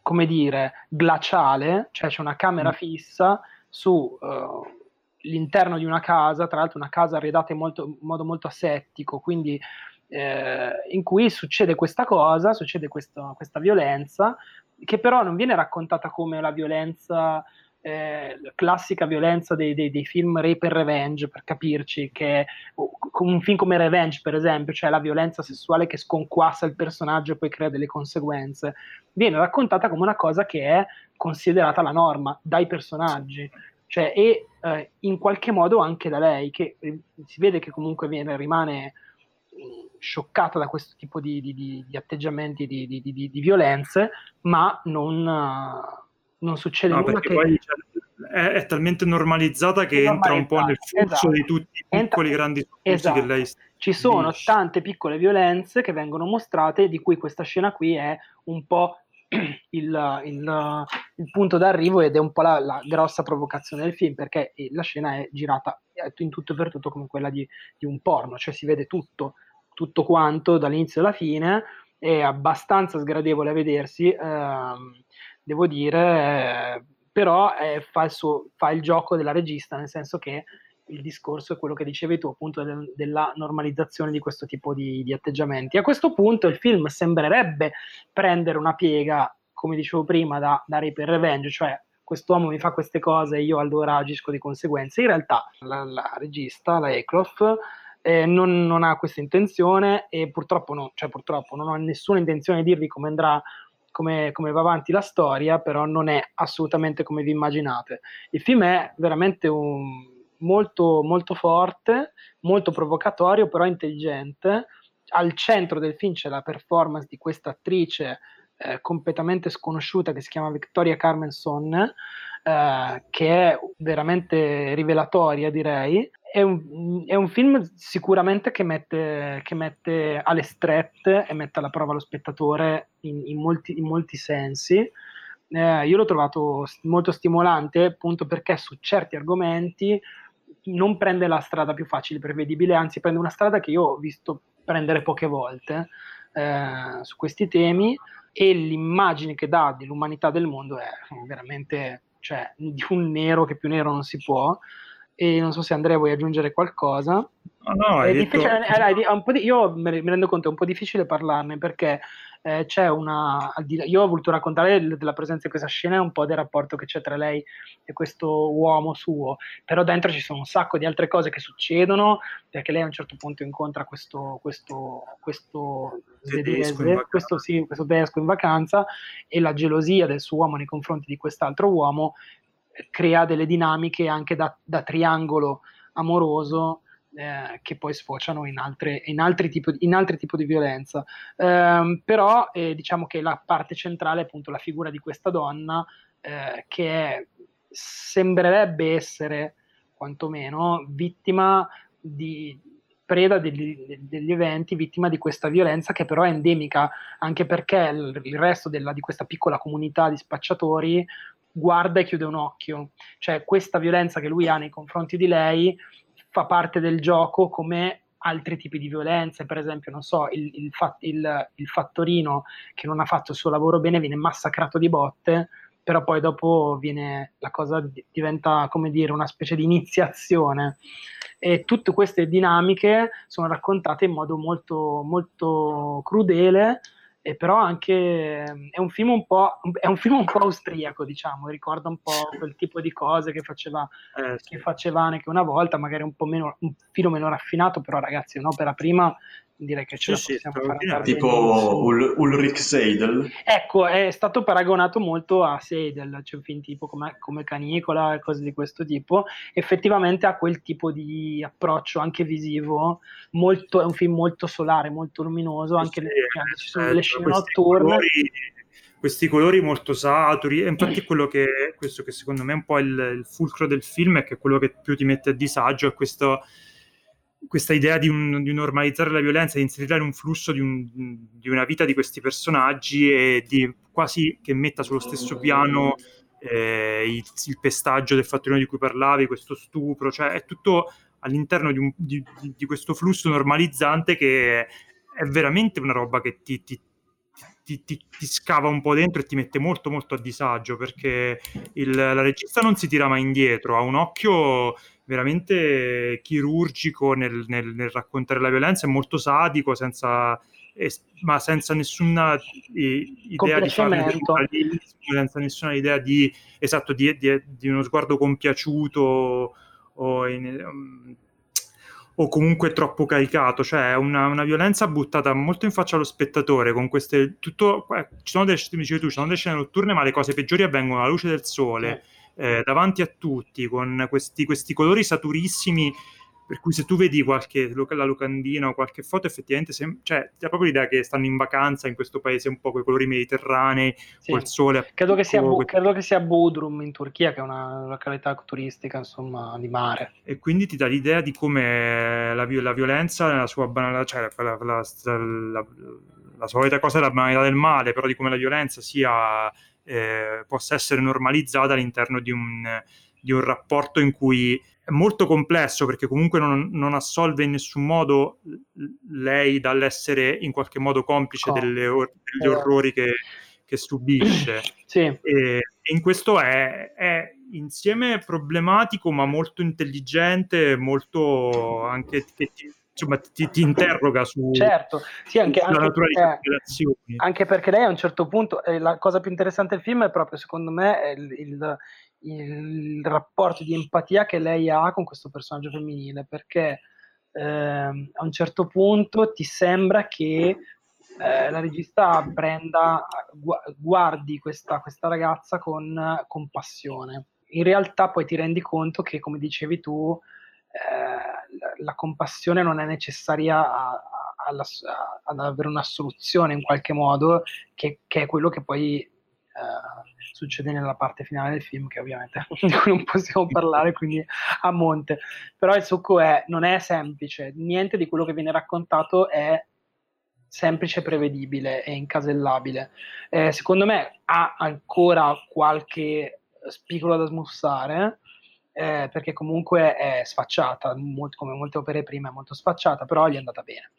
come dire, glaciale, cioè c'è una camera mm. fissa su... Uh, l'interno di una casa, tra l'altro una casa arredata in, molto, in modo molto asettico, quindi eh, in cui succede questa cosa, succede questo, questa violenza, che però non viene raccontata come la violenza, eh, classica violenza dei, dei, dei, film rape e revenge, per capirci, che un film come Revenge, per esempio, cioè la violenza sessuale che sconquassa il personaggio e poi crea delle conseguenze, viene raccontata come una cosa che è considerata la norma dai personaggi. Cioè, e eh, in qualche modo anche da lei, che eh, si vede che comunque viene, rimane scioccata da questo tipo di, di, di, atteggiamenti di, di, violenze, ma non, non succede no, nulla che... Poi, cioè, è, è, talmente normalizzata che entra un po' nel flusso esatto. di tutti i piccoli entra... grandi esatto. che lei ci sono dice. tante piccole violenze che vengono mostrate, di cui questa scena qui è un po' il, il, il punto d'arrivo ed è un po' la, la, grossa provocazione del film, perché la scena è girata in tutto e per tutto come quella di, di un porno, cioè si vede tutto, tutto quanto dall'inizio alla fine, è abbastanza sgradevole a vedersi, ehm, devo dire, eh, però è, fa, il suo, fa il gioco della regista, nel senso che il discorso è quello che dicevi tu, appunto, del, della normalizzazione di questo tipo di, di, atteggiamenti. A questo punto il film sembrerebbe prendere una piega, come dicevo prima, da, da Rape Revenge, cioè quest'uomo mi fa queste cose e io allora agisco di conseguenza. In realtà la, la regista, la Eklof, eh, non, non, ha questa intenzione e purtroppo, no, cioè purtroppo non ho nessuna intenzione di dirvi come andrà, come, come, va avanti la storia, però non è assolutamente come vi immaginate. Il film è veramente un, molto, molto forte, molto provocatorio, però intelligente. Al centro del film c'è la performance di questa attrice eh, completamente sconosciuta che si chiama Victoria Carmenson, eh, che è veramente rivelatoria, direi. È un, è un film sicuramente che mette, che mette, alle strette e mette alla prova lo spettatore in, in, molti, in molti, sensi. Eh, io l'ho trovato molto stimolante appunto perché su certi argomenti non prende la strada più facile, prevedibile, anzi prende una strada che io ho visto prendere poche volte eh, su questi temi e l'immagine che dà dell'umanità del mondo è veramente cioè, di un nero che più nero non si può. E non so se Andrea vuoi aggiungere qualcosa. No, no, è detto... è, è, è, io mi rendo conto, è un po' difficile parlarne perché eh, c'è una... Io ho voluto raccontare della presenza di questa scena e un po' del rapporto che c'è tra lei e questo uomo suo, però dentro ci sono un sacco di altre cose che succedono, perché lei a un certo punto incontra questo, questo, questo svedese, questo, sì, questo tedesco in vacanza e la gelosia del suo uomo nei confronti di quest'altro uomo eh, crea delle dinamiche anche da, da triangolo amoroso eh, che poi sfociano in, altre, in, altri tipi, in altri tipi di violenza. Eh, però eh, diciamo che la parte centrale è appunto la figura di questa donna eh, che sembrerebbe essere quantomeno vittima di preda degli, degli, eventi, vittima di questa violenza che però è endemica, anche perché il, il resto della, di questa piccola comunità di spacciatori guarda e chiude un occhio. Cioè questa violenza che lui ha nei confronti di lei fa parte del gioco come altri tipi di violenze, per esempio, non so, il, il, fa- il, il fattorino che non ha fatto il suo lavoro bene viene massacrato di botte, però poi dopo viene, la cosa diventa, come dire, una specie di iniziazione. E tutte queste dinamiche sono raccontate in modo molto, molto crudele, e però anche è un film un po', è un film un po' austriaco, diciamo, ricorda un po' quel tipo di cose che faceva, eh, sì. che faceva anche una volta, magari un po' meno, un filo meno raffinato, però ragazzi, un'opera prima direi che ce sì, la possiamo sì, fare. Tipo Ul- Ulrich Seidel. Ecco, è stato paragonato molto a Seidel, cioè un film tipo come, come Canicola e cose di questo tipo. Effettivamente ha quel tipo di approccio anche visivo, molto, è un film molto solare, molto luminoso, anche sì, le, cioè, ci sono eh, le scene notturne. Colori, questi colori molto saturi, e infatti quello che, questo che secondo me è un po' il, il fulcro del film, è che quello che più ti mette a disagio è questo questa idea di, un, di, normalizzare la violenza, di inserirla in un flusso di, un, di, una vita di questi personaggi e di quasi che metta sullo stesso piano eh, il, il, pestaggio del fattorino di cui parlavi, questo stupro, cioè è tutto all'interno un, di, questo flusso normalizzante che è veramente una roba che ti, ti, ti, ti, ti, scava un po' dentro e ti mette molto molto a disagio perché il, la regista non si tira mai indietro, ha un occhio veramente chirurgico nel, nel, nel raccontare la violenza, è molto sadico, senza, ma senza nessuna idea di fare senza nessuna idea di, esatto, di, di, di uno sguardo compiaciuto o, in, um, o comunque troppo caricato, cioè una, una, violenza buttata molto in faccia allo spettatore con queste tutto, eh, ci sono delle, tu, ci sono delle scene notturne ma le cose peggiori avvengono alla luce del sole eh. eh, davanti a tutti con questi, questi, colori saturissimi per cui se tu vedi qualche la locandina o qualche foto effettivamente sem- cioè, c'è proprio l'idea che stanno in vacanza in questo paese un po' con i colori mediterranei sì. col sole credo che, sia, Bu- credo che sia Bodrum in Turchia che è una località turistica insomma di mare e quindi ti dà l'idea di come la, la violenza nella sua banalità cioè la, la, la, solita cosa è la banalità del male però di come la violenza sia eh, possa essere normalizzata all'interno di un, di un, rapporto in cui è molto complesso perché comunque non, non assolve in nessun modo lei dall'essere in qualche modo complice oh. delle, or- degli eh. orrori che, che subisce. sì. E, e, in questo è, è, insieme problematico ma molto intelligente, molto anche che ti, insomma, ti, ti, interroga su, certo. sì, anche, sulla anche natura perché, di relazioni. Anche perché lei a un certo punto, eh, la cosa più interessante del film è proprio, secondo me, il, il, il, rapporto di empatia che lei ha con questo personaggio femminile, perché eh, a un certo punto ti sembra che eh, la regista prenda, guardi questa, questa ragazza con compassione. In realtà poi ti rendi conto che, come dicevi tu, eh, la compassione non è necessaria a, a, alla, a, ad avere una soluzione in qualche modo, che, che è quello che poi eh, succede nella parte finale del film, che ovviamente di cui non possiamo parlare, quindi a monte. Però il succo è, non è semplice, niente di quello che viene raccontato è semplice, prevedibile e incasellabile. Eh, secondo me ha ancora qualche spicolo da smussare, eh, perché comunque è sfacciata, molto, come molte opere prima è molto sfacciata, però gli è andata bene.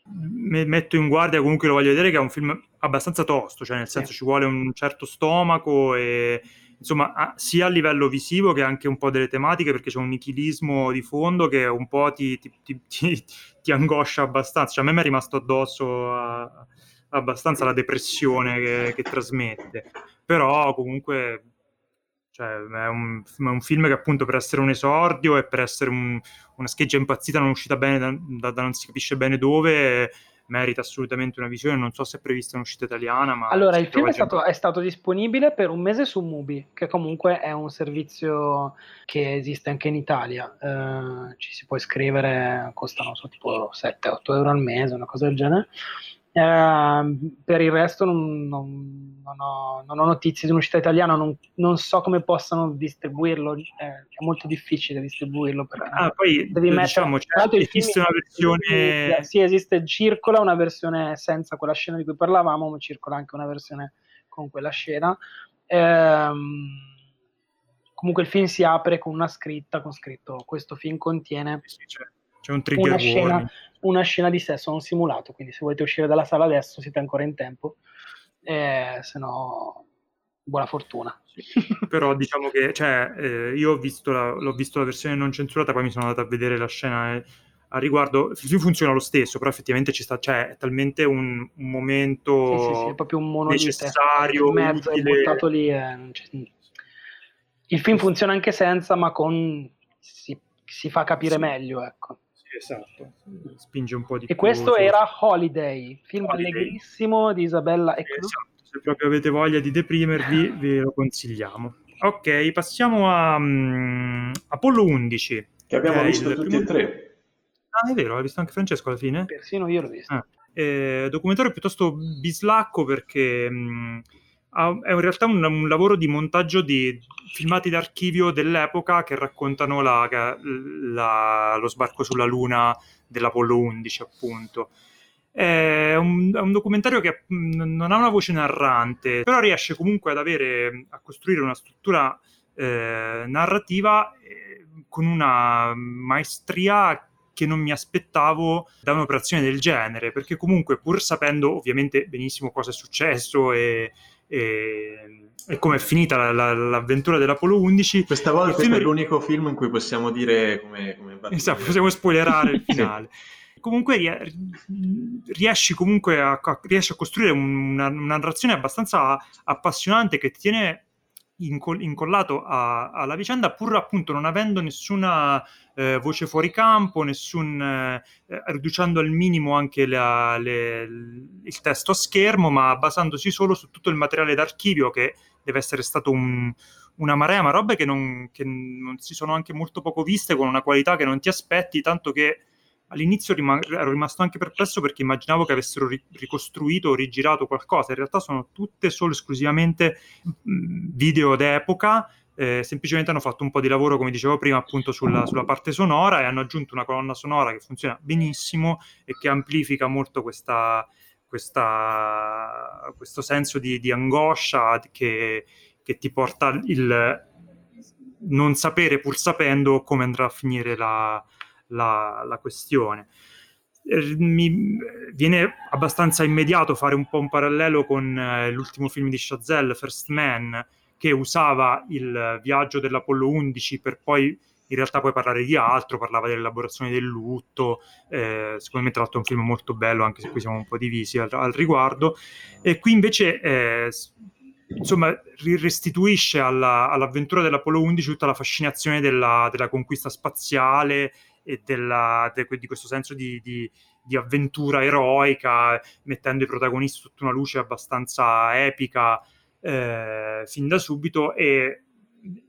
Metto in guardia, comunque lo voglio vedere, che è un film abbastanza tosto, cioè nel senso sì. ci vuole un certo stomaco e insomma sia a livello visivo che anche un po' delle tematiche perché c'è un nichilismo di fondo che un po' ti, ti, ti, ti angoscia abbastanza, cioè a me mi è rimasto addosso a, abbastanza la depressione che, che trasmette, però comunque cioè, è un, è un, film che appunto per essere un esordio e per essere un, una scheggia impazzita non uscita bene da, da, da, non si capisce bene dove merita assolutamente una visione. Non so se è prevista un'uscita italiana ma allora il film è stato, è stato, disponibile per un mese su Mubi che comunque è un servizio che esiste anche in Italia. Eh, ci si può iscrivere costano so, tipo 7-8 euro al mese una cosa del genere Eh, per il resto non, non, non, ho, non, ho, notizie di un'uscita italiana, non, so come possano distribuirlo, eh, è molto difficile distribuirlo. Per, ah, poi devi diciamo, mettere, esiste una versione... Sì, esiste, circola una versione senza quella scena di cui parlavamo, ma circola anche una versione con quella scena. Eh, comunque il film si apre con una scritta, con scritto questo film contiene... Sì, c'è, c'è un trigger una scena, una scena di sesso non simulato, quindi se volete uscire dalla sala adesso siete ancora in tempo, eh, se no buona fortuna. Però diciamo che cioè, eh, io ho visto la, l'ho visto la versione non censurata, poi mi sono andato a vedere la scena e, a riguardo. Il film funziona lo stesso, però effettivamente ci sta, cioè, è talmente un, un momento sì, sì, sì, è proprio un monolite. necessario. Il mezzo utile. è buttato lì. Eh, il film funziona anche senza, ma con si, si fa capire meglio, ecco esatto, spinge un po' di e più. E questo su... era Holiday, film Holiday. allegrissimo di Isabella Ecco. Esatto, se proprio avete voglia di deprimervi ve lo consigliamo. Ok, passiamo a um, Apollo 11. Che abbiamo che visto tutti primo... e tre. Ah, è vero, l'ha visto anche Francesco alla fine? Persino io l'ho visto. Ah. Eh, documentario piuttosto bislacco perché... Mh, mm, è in realtà un, un, lavoro di montaggio di filmati d'archivio dell'epoca che raccontano la, la, lo sbarco sulla Luna dell'Apollo 11, appunto. È un, è un, documentario che non ha una voce narrante, però riesce comunque ad avere, a costruire una struttura eh, narrativa eh, con una maestria che non mi aspettavo da un'operazione del genere, perché comunque pur sapendo ovviamente benissimo cosa è successo e, e, e come è finita la, la, l'avventura dell'Apollo 11. Questa volta film... è l'unico film in cui possiamo dire come, come Esatto, possiamo spoilerare il finale. sì. Comunque riesci comunque a, a, riesci a costruire una, una narrazione abbastanza appassionante che ti tiene incollato a, alla vicenda pur appunto non avendo nessuna eh, voce fuori campo, nessun, eh, riducendo al minimo anche la, le, il testo a schermo, ma basandosi solo su tutto il materiale d'archivio che deve essere stato un, una marea, ma robe che non, che non si sono anche molto poco viste con una qualità che non ti aspetti, tanto che all'inizio rim- ero rimasto anche perplesso perché immaginavo che avessero ri- ricostruito o rigirato qualcosa. In realtà sono tutte solo esclusivamente mh, video d'epoca. Eh, semplicemente hanno fatto un po' di lavoro, come dicevo prima, appunto sulla, sulla, parte sonora e hanno aggiunto una colonna sonora che funziona benissimo e che amplifica molto questa, questa, questo senso di, di angoscia che, che ti porta il non sapere pur sapendo come andrà a finire la, la, la questione. Eh, mi viene abbastanza immediato fare un po' un parallelo con eh, l'ultimo film di Chazelle, First Man, che usava il viaggio dell'Apollo 11 per poi in realtà poi parlare di altro, parlava dell'elaborazione del lutto, eh, secondo me tra l'altro è un film molto bello, anche se qui siamo un po' divisi al, al riguardo, e qui invece eh, insomma restituisce alla, all'avventura dell'Apollo 11 tutta la fascinazione della, della conquista spaziale e della, de, di questo senso di, di, di, avventura eroica, mettendo i protagonisti sotto una luce abbastanza epica eh, fin da subito e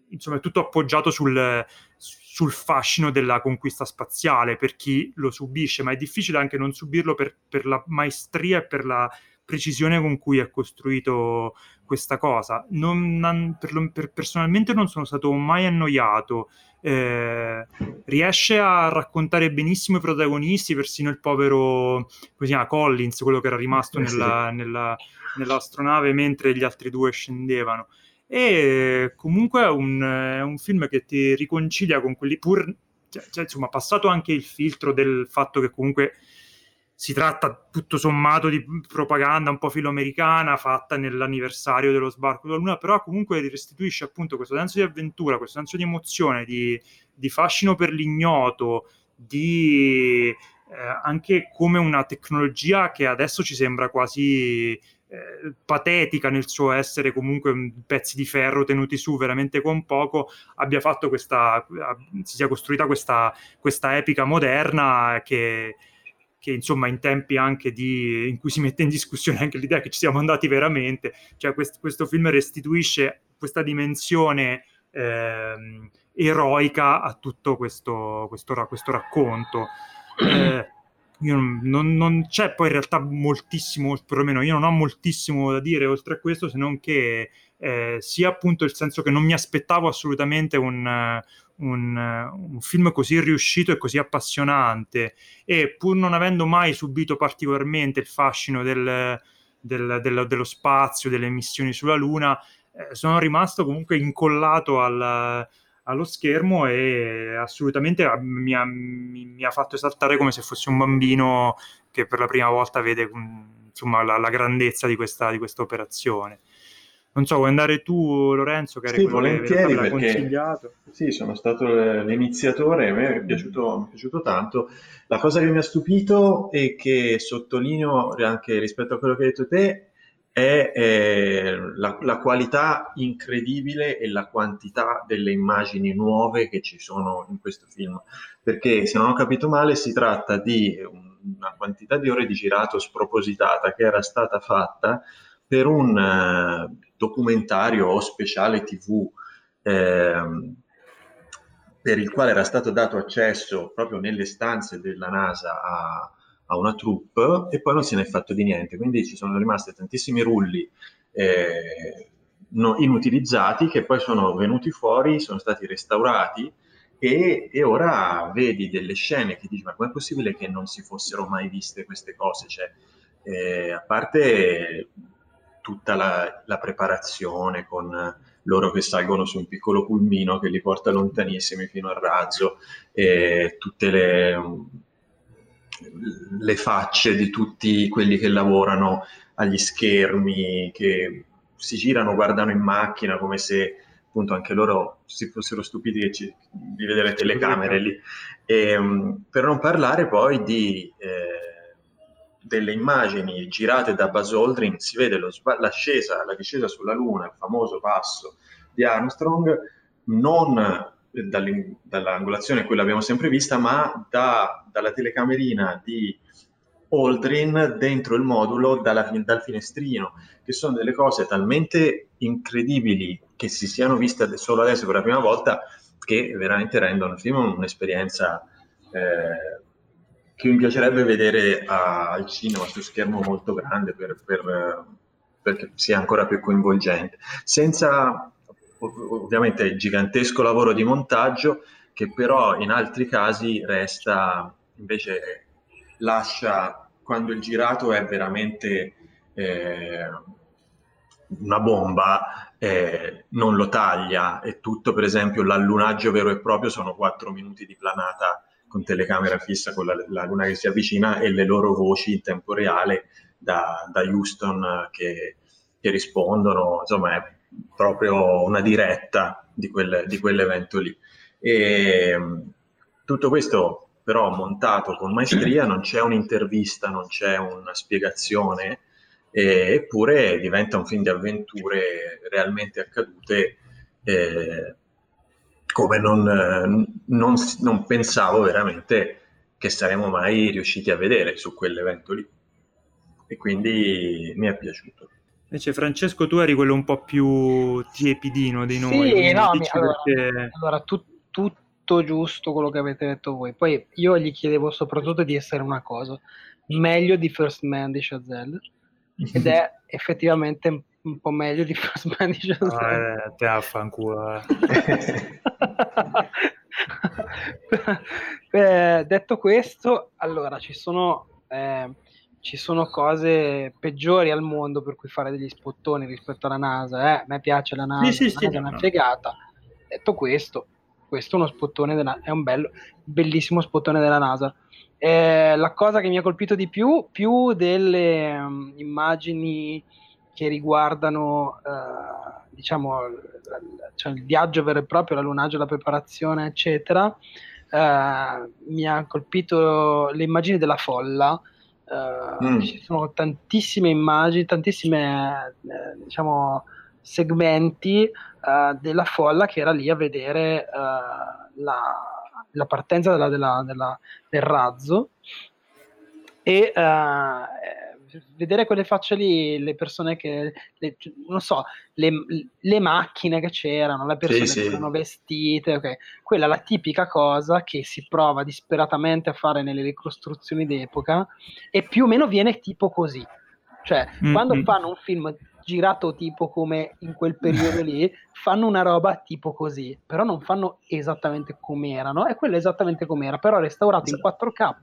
insomma è tutto appoggiato sul, sul fascino della conquista spaziale per chi lo subisce, ma è difficile anche non subirlo per, per la maestria e per la precisione con cui è costruito questa cosa. Non, per, per, personalmente non sono stato mai annoiato. Eh, riesce a raccontare benissimo i protagonisti, persino il povero chiama, Collins, quello che era rimasto eh, nella, nella, nell'astronave mentre gli altri due scendevano. E comunque è un, è un film che ti riconcilia con quelli pur, cioè, cioè, insomma, passato anche il filtro del fatto che comunque si tratta tutto sommato di propaganda un po' filoamericana fatta nell'anniversario dello sbarco della Luna, però comunque restituisce appunto questo senso di avventura, questo senso di emozione, di, di fascino per l'ignoto, di eh, anche come una tecnologia che adesso ci sembra quasi eh, patetica nel suo essere comunque pezzi di ferro tenuti su veramente con poco, abbia fatto questa, si sia costruita questa, questa epica moderna che che insomma in tempi anche di, in cui si mette in discussione anche l'idea che ci siamo andati veramente, cioè quest, questo film restituisce questa dimensione eh, eroica a tutto questo, questo, questo racconto. Eh, non, non, c'è poi in realtà moltissimo, perlomeno io non ho moltissimo da dire oltre a questo, se non che eh, sia appunto il senso che non mi aspettavo assolutamente un, un, un, film così riuscito e così appassionante e pur non avendo mai subito particolarmente il fascino del, del, del, dello spazio, delle missioni sulla Luna, eh, sono rimasto comunque incollato al, allo schermo e assolutamente mi ha, mi, mi ha, fatto esaltare come se fosse un bambino che per la prima volta vede insomma, la, la grandezza di questa, di questa operazione. Non so, vuoi andare tu, Lorenzo, che sì, volentieri, perché consigliato? Sì, sono stato l'iniziatore, a me è piaciuto, mi è piaciuto tanto. La cosa che mi ha stupito e che sottolineo anche rispetto a quello che hai detto te è eh, la, la, qualità incredibile e la quantità delle immagini nuove che ci sono in questo film. Perché, se non ho capito male, si tratta di una quantità di ore di girato spropositata che era stata fatta per un uh, documentario o speciale TV eh, per il quale era stato dato accesso proprio nelle stanze della NASA a, a, una troupe e poi non se ne è fatto di niente. Quindi ci sono rimasti tantissimi rulli eh, no, inutilizzati che poi sono venuti fuori, sono stati restaurati e, e, ora vedi delle scene che dici ma com'è possibile che non si fossero mai viste queste cose? Cioè, eh, a parte tutta la, la, preparazione con loro che salgono su un piccolo pulmino che li porta lontanissimi fino al razzo e tutte le, le facce di tutti quelli che lavorano agli schermi, che si girano, guardano in macchina come se appunto anche loro si fossero stupiti ci, di vedere telecamere lì. E, um, per non parlare poi di... Eh, delle immagini girate da Buzz Aldrin si vede lo, l'ascesa, la discesa sulla Luna, il famoso passo di Armstrong, non dall'angolazione a cui l'abbiamo sempre vista, ma da, dalla telecamerina di Aldrin dentro il modulo dalla, dal finestrino, che sono delle cose talmente incredibili che si siano viste solo adesso per la prima volta che veramente rendono il film un'esperienza eh, che mi piacerebbe vedere al cinema su schermo molto grande per, per, perché sia ancora più coinvolgente, senza ovviamente il gigantesco lavoro di montaggio che però in altri casi resta invece lascia quando il girato è veramente eh, una bomba eh, non lo taglia. E tutto per esempio l'allunaggio vero e proprio sono quattro minuti di planata con telecamera fissa con la, la, luna che si avvicina e le loro voci in tempo reale da, da Houston che, che, rispondono, insomma è proprio una diretta di, quel, di quell'evento lì. E, tutto questo però montato con maestria, non c'è un'intervista, non c'è una spiegazione, eppure diventa un film di avventure realmente accadute eh, come non, eh, non, non, pensavo veramente che saremmo mai riusciti a vedere su quell'evento lì. E quindi mi è piaciuto. Invece Francesco tu eri quello un po' più tiepidino di noi. Sì, no, mi, allora, perché... allora tu, tutto giusto quello che avete detto voi. Poi io gli chiedevo soprattutto di essere una cosa, meglio di First Man di Chazelle, ed è effettivamente un po' meglio di First Man di Chazelle. Ah, eh, te affanculo. Eh. eh, detto questo, allora ci sono, eh, ci sono cose peggiori al mondo per cui fare degli spottoni rispetto alla NASA. Eh? A me piace la NASA, sì, sì, la NASA sì, è una no. figata. Detto questo, questo è uno spottone della, è un bello, bellissimo spottone della NASA. Eh, la cosa che mi ha colpito di più, più delle um, immagini che riguardano uh, diciamo cioè il viaggio vero e proprio, l'allunaggio, la preparazione, eccetera, uh, mi ha colpito le immagini della folla. Uh, mm. Ci sono tantissime immagini, tantissime eh, diciamo segmenti uh, della folla che era lì a vedere la, la, partenza della, della, del razzo e vedere quelle facce lì, le persone che, le, non so, le, le, macchine che c'erano, le persone sì, che erano vestite, okay. quella è la tipica cosa che si prova disperatamente a fare nelle ricostruzioni d'epoca e più o meno viene tipo così. Cioè, mm-hmm. quando fanno un film girato tipo come in quel periodo lì, fanno una roba tipo così, però non fanno esattamente come erano, e quello è esattamente come era, però restaurato in 4K,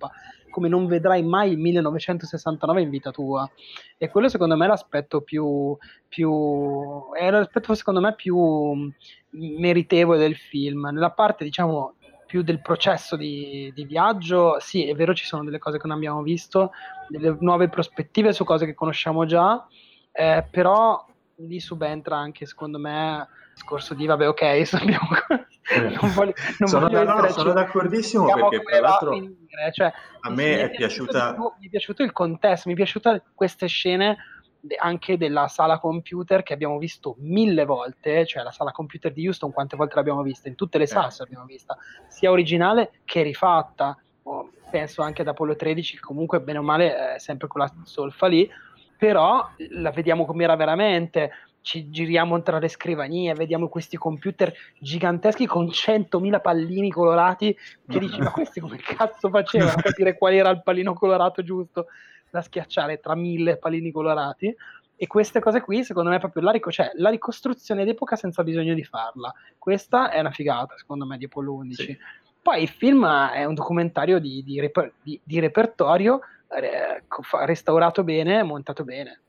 come non vedrai mai il 1969 in vita tua. E quello secondo me è l'aspetto più, più è l'aspetto secondo me più meritevole del film. Nella parte, diciamo, più del processo di, di, viaggio, sì, è vero, ci sono delle cose che non abbiamo visto, delle nuove prospettive su cose che conosciamo già, eh, però lì subentra anche secondo me il discorso di vabbè ok sappiamo non voglio, non sono, voglio da, no, sono d'accordissimo perché tra l'altro finire. Cioè, a me è, piaciuta più, mi è piaciuto il contesto mi è piaciuta queste scene anche della sala computer che abbiamo visto mille volte, cioè la sala computer di Houston, quante volte l'abbiamo vista? In tutte le sale eh. l'abbiamo vista, sia originale che rifatta. Oh, penso anche ad Apollo 13, che comunque bene o male è sempre quella solfa lì, però la vediamo come era veramente, ci giriamo tra le scrivanie, vediamo questi computer giganteschi con 100.000 pallini colorati che dici ma questi come cazzo facevano a capire qual era il pallino colorato giusto da schiacciare tra mille pallini colorati? E queste cose qui secondo me è proprio la, ric- cioè, la ricostruzione d'epoca senza bisogno di farla. Questa è una figata secondo me di Apollo 11 sì. poi il film è un documentario di, di, reper- di, di repertorio restaurato bene, montato bene.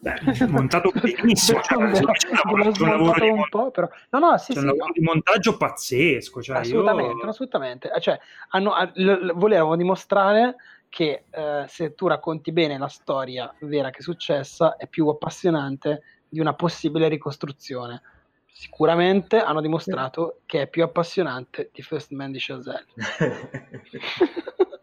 Beh, montato benissimo, cioè, c'è un lavoro di, po', però... no, no, sì, sì, no. di montaggio pazzesco. Cioè assolutamente, io... assolutamente. Cioè, hanno, l- volevano dimostrare che eh, se tu racconti bene la storia vera che è successa è più appassionante di una possibile ricostruzione. Sicuramente hanno dimostrato che è più appassionante di First Man di Chazelle.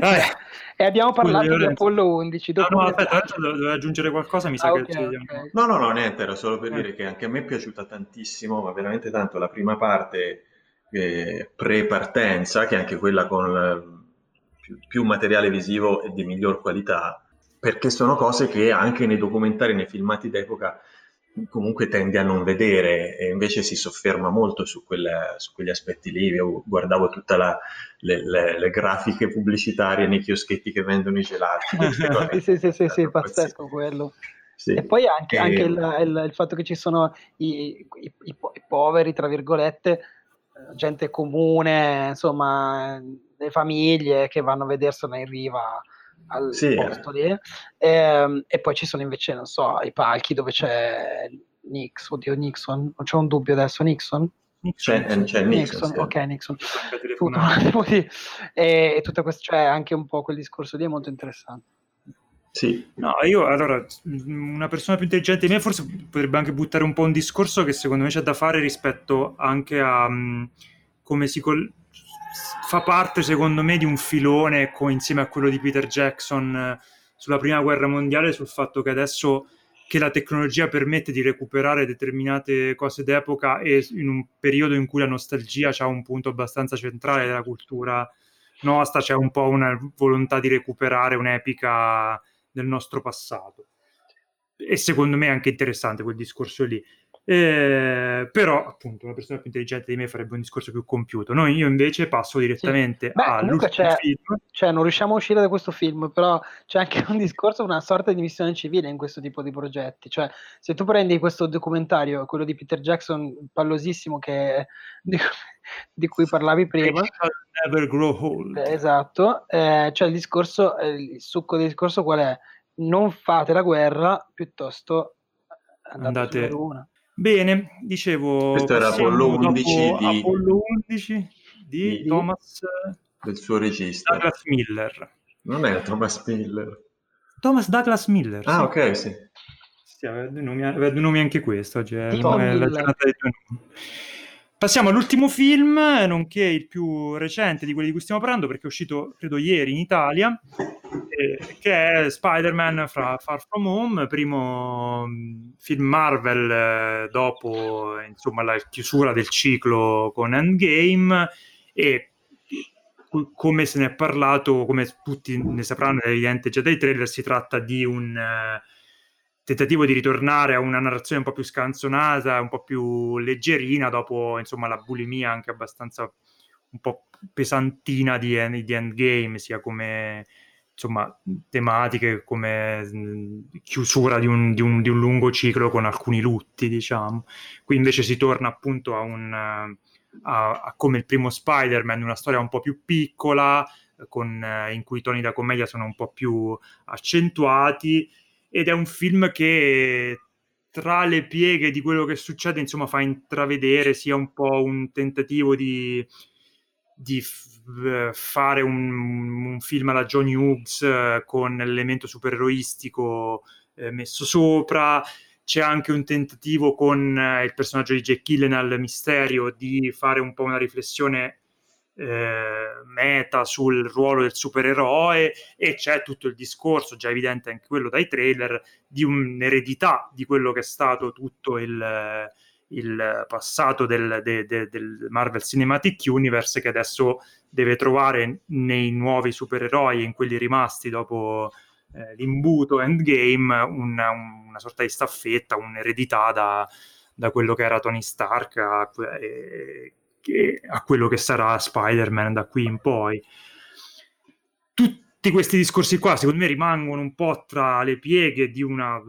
Eh, e abbiamo parlato di Apollo 11. No, no, aspetta, dovevo aggiungere qualcosa, mi sa ah, che... Okay, okay. No, no, no, niente, era solo per eh. dire che anche a me è piaciuta tantissimo, ma veramente tanto, la prima parte eh, pre-partenza, che è anche quella con eh, più, più materiale visivo e di miglior qualità, perché sono cose che anche nei documentari, nei filmati d'epoca comunque tende a non vedere e invece si sofferma molto su, quella, su quegli aspetti lì. Io guardavo tutte le, le, le, grafiche pubblicitarie nei chioschetti che vendono i gelati. sì, sì, sì, sì, pazzesco quello. Sì. E poi anche, e... anche il, il, il, fatto che ci sono i, i, i, i, poveri, tra virgolette, eh, gente comune, insomma, le famiglie che vanno a vedersela in riva al sì. posto lì. E, ehm, e, poi ci sono invece, non so, i palchi dove c'è Nixon, oddio Nixon, non c'è un dubbio adesso, Nixon? C'è, c'è Nixon, Nixon sì. ok Nixon tutto, e, e tutto questo, cioè anche un po' quel discorso lì è molto interessante sì. No, io allora, una persona più intelligente di me forse potrebbe anche buttare un po' un discorso che secondo me c'è da fare rispetto anche a um, come si, col- fa parte secondo me di un filone co- insieme a quello di Peter Jackson eh, sulla prima guerra mondiale sul fatto che adesso che la tecnologia permette di recuperare determinate cose d'epoca e in un periodo in cui la nostalgia ha un punto abbastanza centrale della cultura nostra, c'è un po' una volontà di recuperare un'epica del nostro passato. E secondo me è anche interessante quel discorso lì. Eh, però appunto una persona più intelligente di me farebbe un discorso più compiuto. No, io invece passo direttamente sì. Beh, all'ultimo c'è, film. cioè non riusciamo a uscire da questo film però c'è anche un discorso una sorta di missione civile in questo tipo di progetti. Cioè se tu prendi questo documentario quello di Peter Jackson pallosissimo che di, di cui parlavi prima. Never grow old. esatto. Eh, cioè il discorso eh, il succo del discorso qual è? Non fate la guerra piuttosto andate, andate Bene, dicevo... Questo era Apollo 11 di... Apollo 11 di, di Thomas... Del suo regista. Douglas Miller. Non è Thomas Miller. Thomas Douglas Miller. Ah, sì. ok, sì. Sì, aveva due nomi, aveva due nomi anche questo. Oggi è la giornata dei due nomi. Passiamo all'ultimo film, nonché il più recente di quelli di cui stiamo parlando, perché è uscito, credo, ieri in Italia, eh, che è Spider-Man fra Far From Home, primo mm, film Marvel eh, dopo insomma, la chiusura del ciclo con Endgame e come se ne è parlato, come tutti ne sapranno, è evidente già dai trailer, si tratta di un uh, tentativo di ritornare a una narrazione un po' più scanzonata, un po' più leggerina, dopo insomma la bulimia anche abbastanza un po' pesantina di, di Endgame, sia come insomma, tematiche come chiusura di un, di, un, di un, lungo ciclo con alcuni lutti, diciamo. Qui invece si torna appunto a un... A, a come il primo Spider-Man, una storia un po' più piccola, con, in cui i toni da commedia sono un po' più accentuati, ed è un film che tra le pieghe di quello che succede, insomma, fa intravedere sia un po' un tentativo di, di f- fare un, un, film alla Johnny Hughes eh, con l'elemento supereroistico eh, messo sopra. C'è anche un tentativo con eh, il personaggio di Jack Gyllenhaal, Misterio, di fare un po' una riflessione eh, meta sul ruolo del supereroe e c'è tutto il discorso, già evidente anche quello dai trailer, di un'eredità di quello che è stato tutto il, il passato del, de, de, del, Marvel Cinematic Universe che adesso deve trovare nei nuovi supereroi, in quelli rimasti dopo eh, l'imbuto Endgame, una, una, sorta di staffetta, un'eredità da, da, quello che era Tony Stark eh, a quello che sarà Spider-Man da qui in poi. Tutti questi discorsi qua, secondo me, rimangono un po' tra le pieghe di una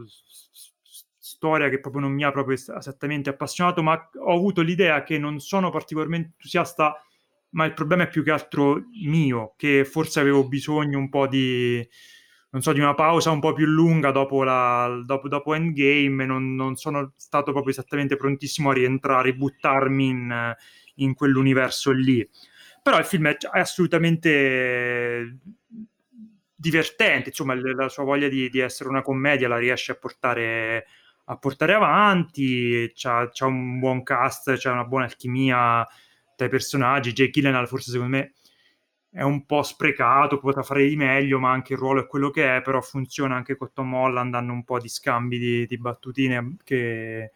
storia che proprio non mi ha proprio esattamente appassionato, ma ho avuto l'idea che non sono particolarmente entusiasta, ma il problema è più che altro mio, che forse avevo bisogno un po' di, non so, di una pausa un po' più lunga dopo, la, dopo, dopo Endgame non, non, sono stato proprio esattamente prontissimo a rientrare, buttarmi in, in quell'universo lì. Però il film è, assolutamente divertente, insomma, la sua voglia di, di essere una commedia la riesce a portare a portare avanti, c'ha, c'ha un buon cast, c'è una buona alchimia tra i personaggi, Jake Gyllenhaal forse secondo me è un po' sprecato, potrà fare di meglio, ma anche il ruolo è quello che è, però funziona anche con Tom Holland, hanno un po' di scambi di, di battutine che,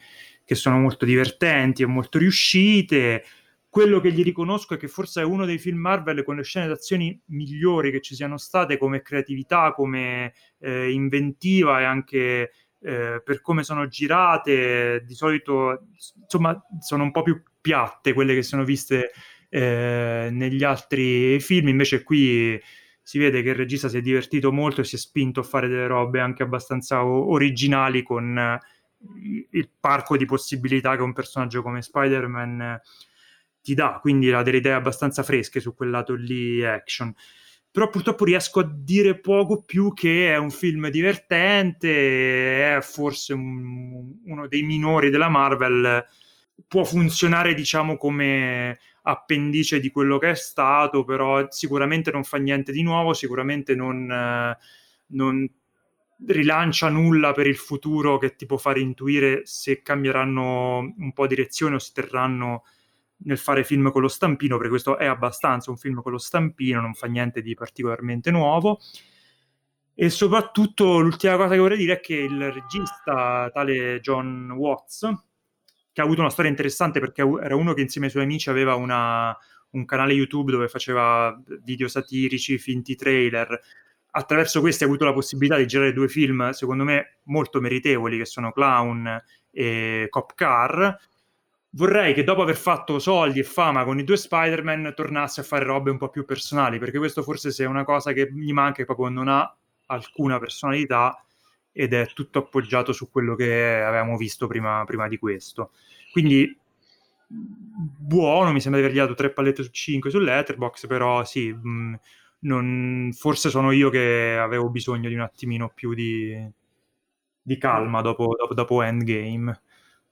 che, sono molto divertenti e molto riuscite. Quello che gli riconosco è che forse è uno dei film Marvel con le scene d'azione migliori che ci siano state come creatività, come eh, inventiva e anche eh, per come sono girate, di solito insomma sono un po' più piatte quelle che sono viste eh, negli altri film, invece qui si vede che il regista si è divertito molto e si è spinto a fare delle robe anche abbastanza o- originali con eh, il parco di possibilità che un personaggio come Spider-Man ti dà, quindi ha delle idee abbastanza fresche su quel lato lì action. Però purtroppo riesco a dire poco più che è un film divertente, è forse un, uno dei minori della Marvel, può funzionare diciamo come appendice di quello che è stato, però sicuramente non fa niente di nuovo, sicuramente non, non rilancia nulla per il futuro che ti può fare intuire se cambieranno un po' direzione o si terranno nel fare film con lo stampino, perché questo è abbastanza un film con lo stampino, non fa niente di particolarmente nuovo. E soprattutto l'ultima cosa che vorrei dire è che il regista, tale John Watts, che ha avuto una storia interessante perché era uno che insieme ai suoi amici aveva una, un canale YouTube dove faceva video satirici, finti trailer. Attraverso questi ha avuto la possibilità di girare due film, secondo me, molto meritevoli, che sono Clown e Cop Car, vorrei che dopo aver fatto soldi e fama con i due Spider-Man tornasse a fare robe un po' più personali, perché questo forse se è una cosa che gli manca è proprio non ha alcuna personalità ed è tutto appoggiato su quello che avevamo visto prima, prima di questo. Quindi buono, mi sembra di avergli dato 3 pallette su 5 sull'Etherbox, però sì, mh, non, forse sono io che avevo bisogno di un attimino più di, di calma dopo, dopo, dopo Endgame.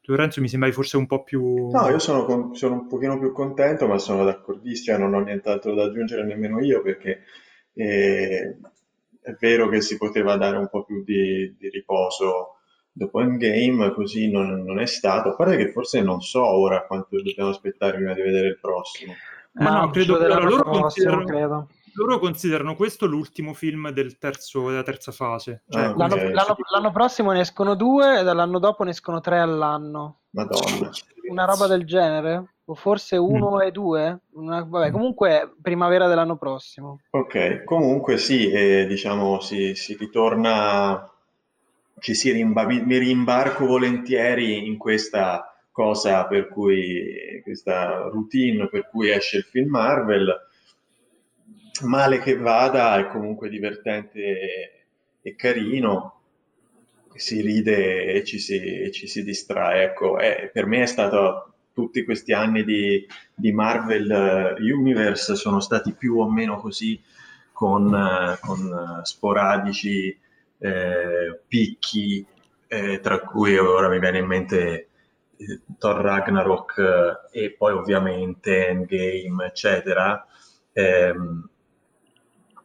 Lorenzo mi sembra forse un po' più... No, io sono, con, sono, un pochino più contento, ma sono d'accordissimo, non ho nient'altro da aggiungere nemmeno io, perché eh, è vero che si poteva dare un po' più di, di riposo dopo Endgame, così non, non, è stato. A parte che forse non so ora quanto dobbiamo aspettare prima di vedere il prossimo. Ma no, credo che loro prossimo, credo. Loro considerano questo l'ultimo film del terzo, della terza fase. Cioè, Ah, L'anno, ok. l'anno- l'anno prossimo ne escono due e dall'anno dopo ne escono tre all'anno. Madonna. Una roba del genere? O forse uno e due? Una- vabbè, comunque primavera dell'anno prossimo. Ok, comunque sì, eh, diciamo si, si ritorna, ci si rimba- mi mi rimbarco volentieri in questa cosa per cui, questa routine per cui esce il film Marvel, male che vada è comunque divertente e, e carino, si ride e ci si, ci si distrae, ecco, è- per me è stato tutti questi anni di, di Marvel eh, Universe sono stati più o meno così con, eh, con, eh, sporadici eh, picchi, eh, tra cui ora mi viene in mente eh, Thor Ragnarok eh, e poi ovviamente Endgame, eccetera. Ehm,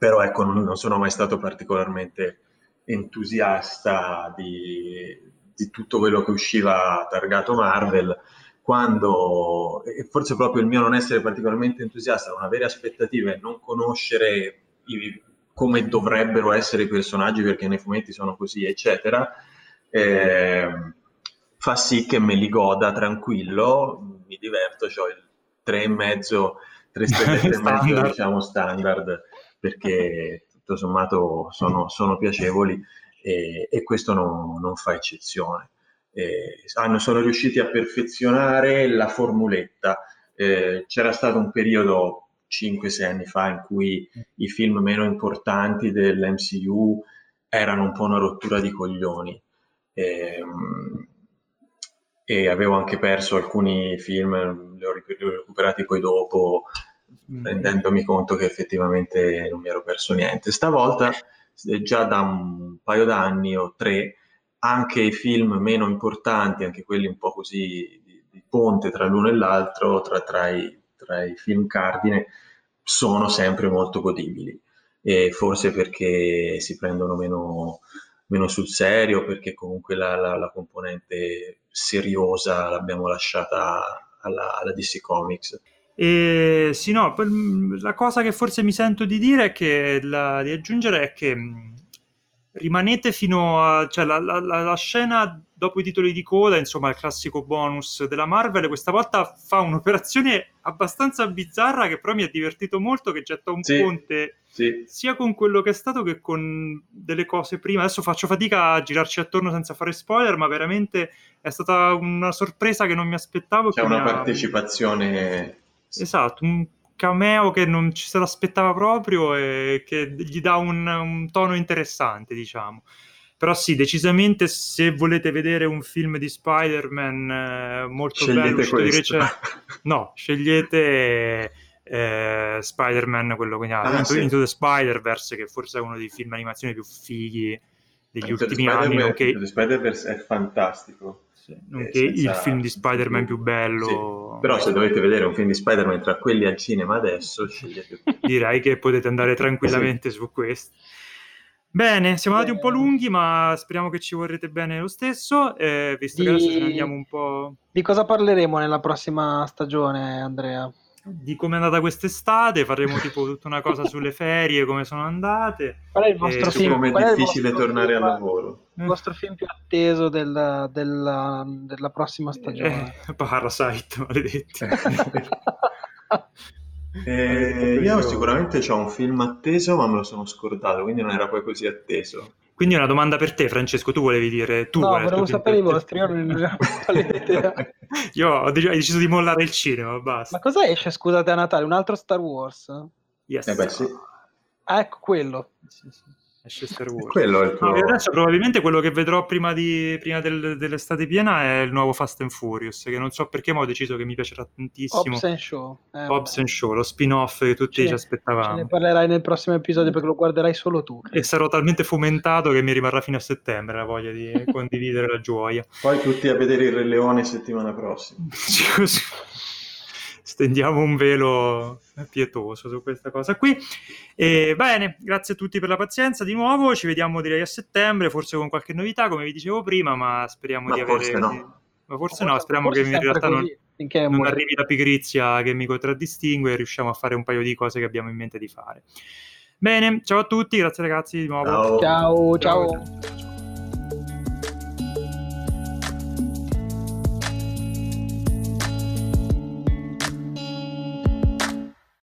però ecco, non, non sono mai stato particolarmente entusiasta di, di tutto quello che usciva targato Marvel quando, e forse proprio il mio non essere particolarmente entusiasta, non avere aspettative, non conoscere i- come dovrebbero essere i personaggi perché nei fumetti sono così, eccetera, ehm, fa sì che me li goda tranquillo, mi diverto, ho il 3,5, 3 stellette e mezzo, diciamo standard, perché tutto sommato sono, sono piacevoli e, e questo non, non fa eccezione. Eh, hanno, sono riusciti a perfezionare la formuletta. Eh, c'era stato un periodo 5-6 anni fa in cui i film meno importanti dell'MCU erano un po' una rottura di coglioni. Ehm, e avevo anche perso alcuni film, li ho recuperati poi dopo, rendendomi conto che effettivamente non mi ero perso niente. Stavolta, eh, già da un paio d'anni o tre, anche i film meno importanti, anche quelli un po' così di, di ponte tra l'uno e l'altro, tra, tra i, tra i film cardine, sono sempre molto godibili. E forse perché si prendono meno, meno sul serio, perché comunque la, la- la componente seriosa l'abbiamo lasciata alla, alla DC Comics. E sì, no, la cosa che forse mi sento di dire è che la- di aggiungere è che rimanete fino a cioè la, la- la- scena dopo i titoli di coda, insomma, il classico bonus della Marvel, questa volta fa un'operazione abbastanza bizzarra che però mi ha divertito molto, che getta un Sì. ponte Sì, sia con quello che è stato che con delle cose prima. Adesso faccio fatica a girarci attorno senza fare spoiler, ma veramente è stata una sorpresa che non mi aspettavo. c'è una ha- partecipazione. Esatto, un cameo che non ci se l'aspettava proprio e che gli dà un, un tono interessante, diciamo. Però sì, decisamente se volete vedere un film di Spider-Man eh, molto bello, Scegliete uscito di recente, no, scegliete eh, Spider-Man, quello che ha Ah, Into, sì. Into the Spider-Verse, che forse è uno dei film animazione più fighi degli Into ultimi anni, nonché, Into the Spider-Verse è fantastico. Sì, nonché Eh, il senza- film di Spider-Man più Sì. bello. Però se dovete vedere un film di Spider-Man tra quelli al cinema adesso, scegliete direi che potete andare tranquillamente su questo. Bene, siamo andati un po' lunghi, ma speriamo che ci vorrete bene lo stesso, eh, visto che Di- adesso ce ne andiamo un po' Di cosa parleremo nella prossima stagione, Andrea? Di come è andata quest'estate, faremo tipo tutta una cosa sulle ferie, come sono andate. Qual è il vostro su film? come qual è il difficile vostro tornare al lavoro. Il vostro film più atteso del- della, della prossima stagione? Eh, Parasite, maledetti. Eh, io sicuramente ho un film atteso, ma me lo sono scordato, quindi non era poi così atteso. Quindi una domanda per te, Francesco, tu volevi dire tu no, volevo sapere i vostri, io non? Io ho dec- ho deciso di mollare il cinema, basta. Ma cosa esce, scusate, a Natale? Un altro Star Wars? Yes. Eh beh, sì. Ah, ecco quello. Sì, sì. Esce Star Wars. Quello è il No, tuo... io adesso probabilmente quello che vedrò prima, di, prima del- dell'estate piena è il nuovo Fast and Furious, che non so perché, ma ho deciso che mi piacerà tantissimo. Hobbs and Show. Eh, Hobbs and Show, lo spin-off che tutti Ce ci aspettavamo. Ce ne parlerai nel prossimo episodio perché lo guarderai solo tu. E sarò talmente fomentato che mi rimarrà fino a settembre la voglia di condividere la gioia. Poi tutti a vedere il Re Leone settimana prossima. Così stendiamo un velo pietoso su questa cosa qui. E bene, grazie a tutti per la pazienza di nuovo. Ci vediamo direi a settembre, forse con qualche novità, come vi dicevo prima, ma speriamo Ma di avere. forse no. Ma forse no, speriamo forse che in realtà non. non arrivi la pigrizia che mi contraddistingue e riusciamo a fare un paio di cose che abbiamo in mente di fare. Bene, ciao a tutti, grazie ragazzi di nuovo. Ciao. Ciao, Ciao. ciao.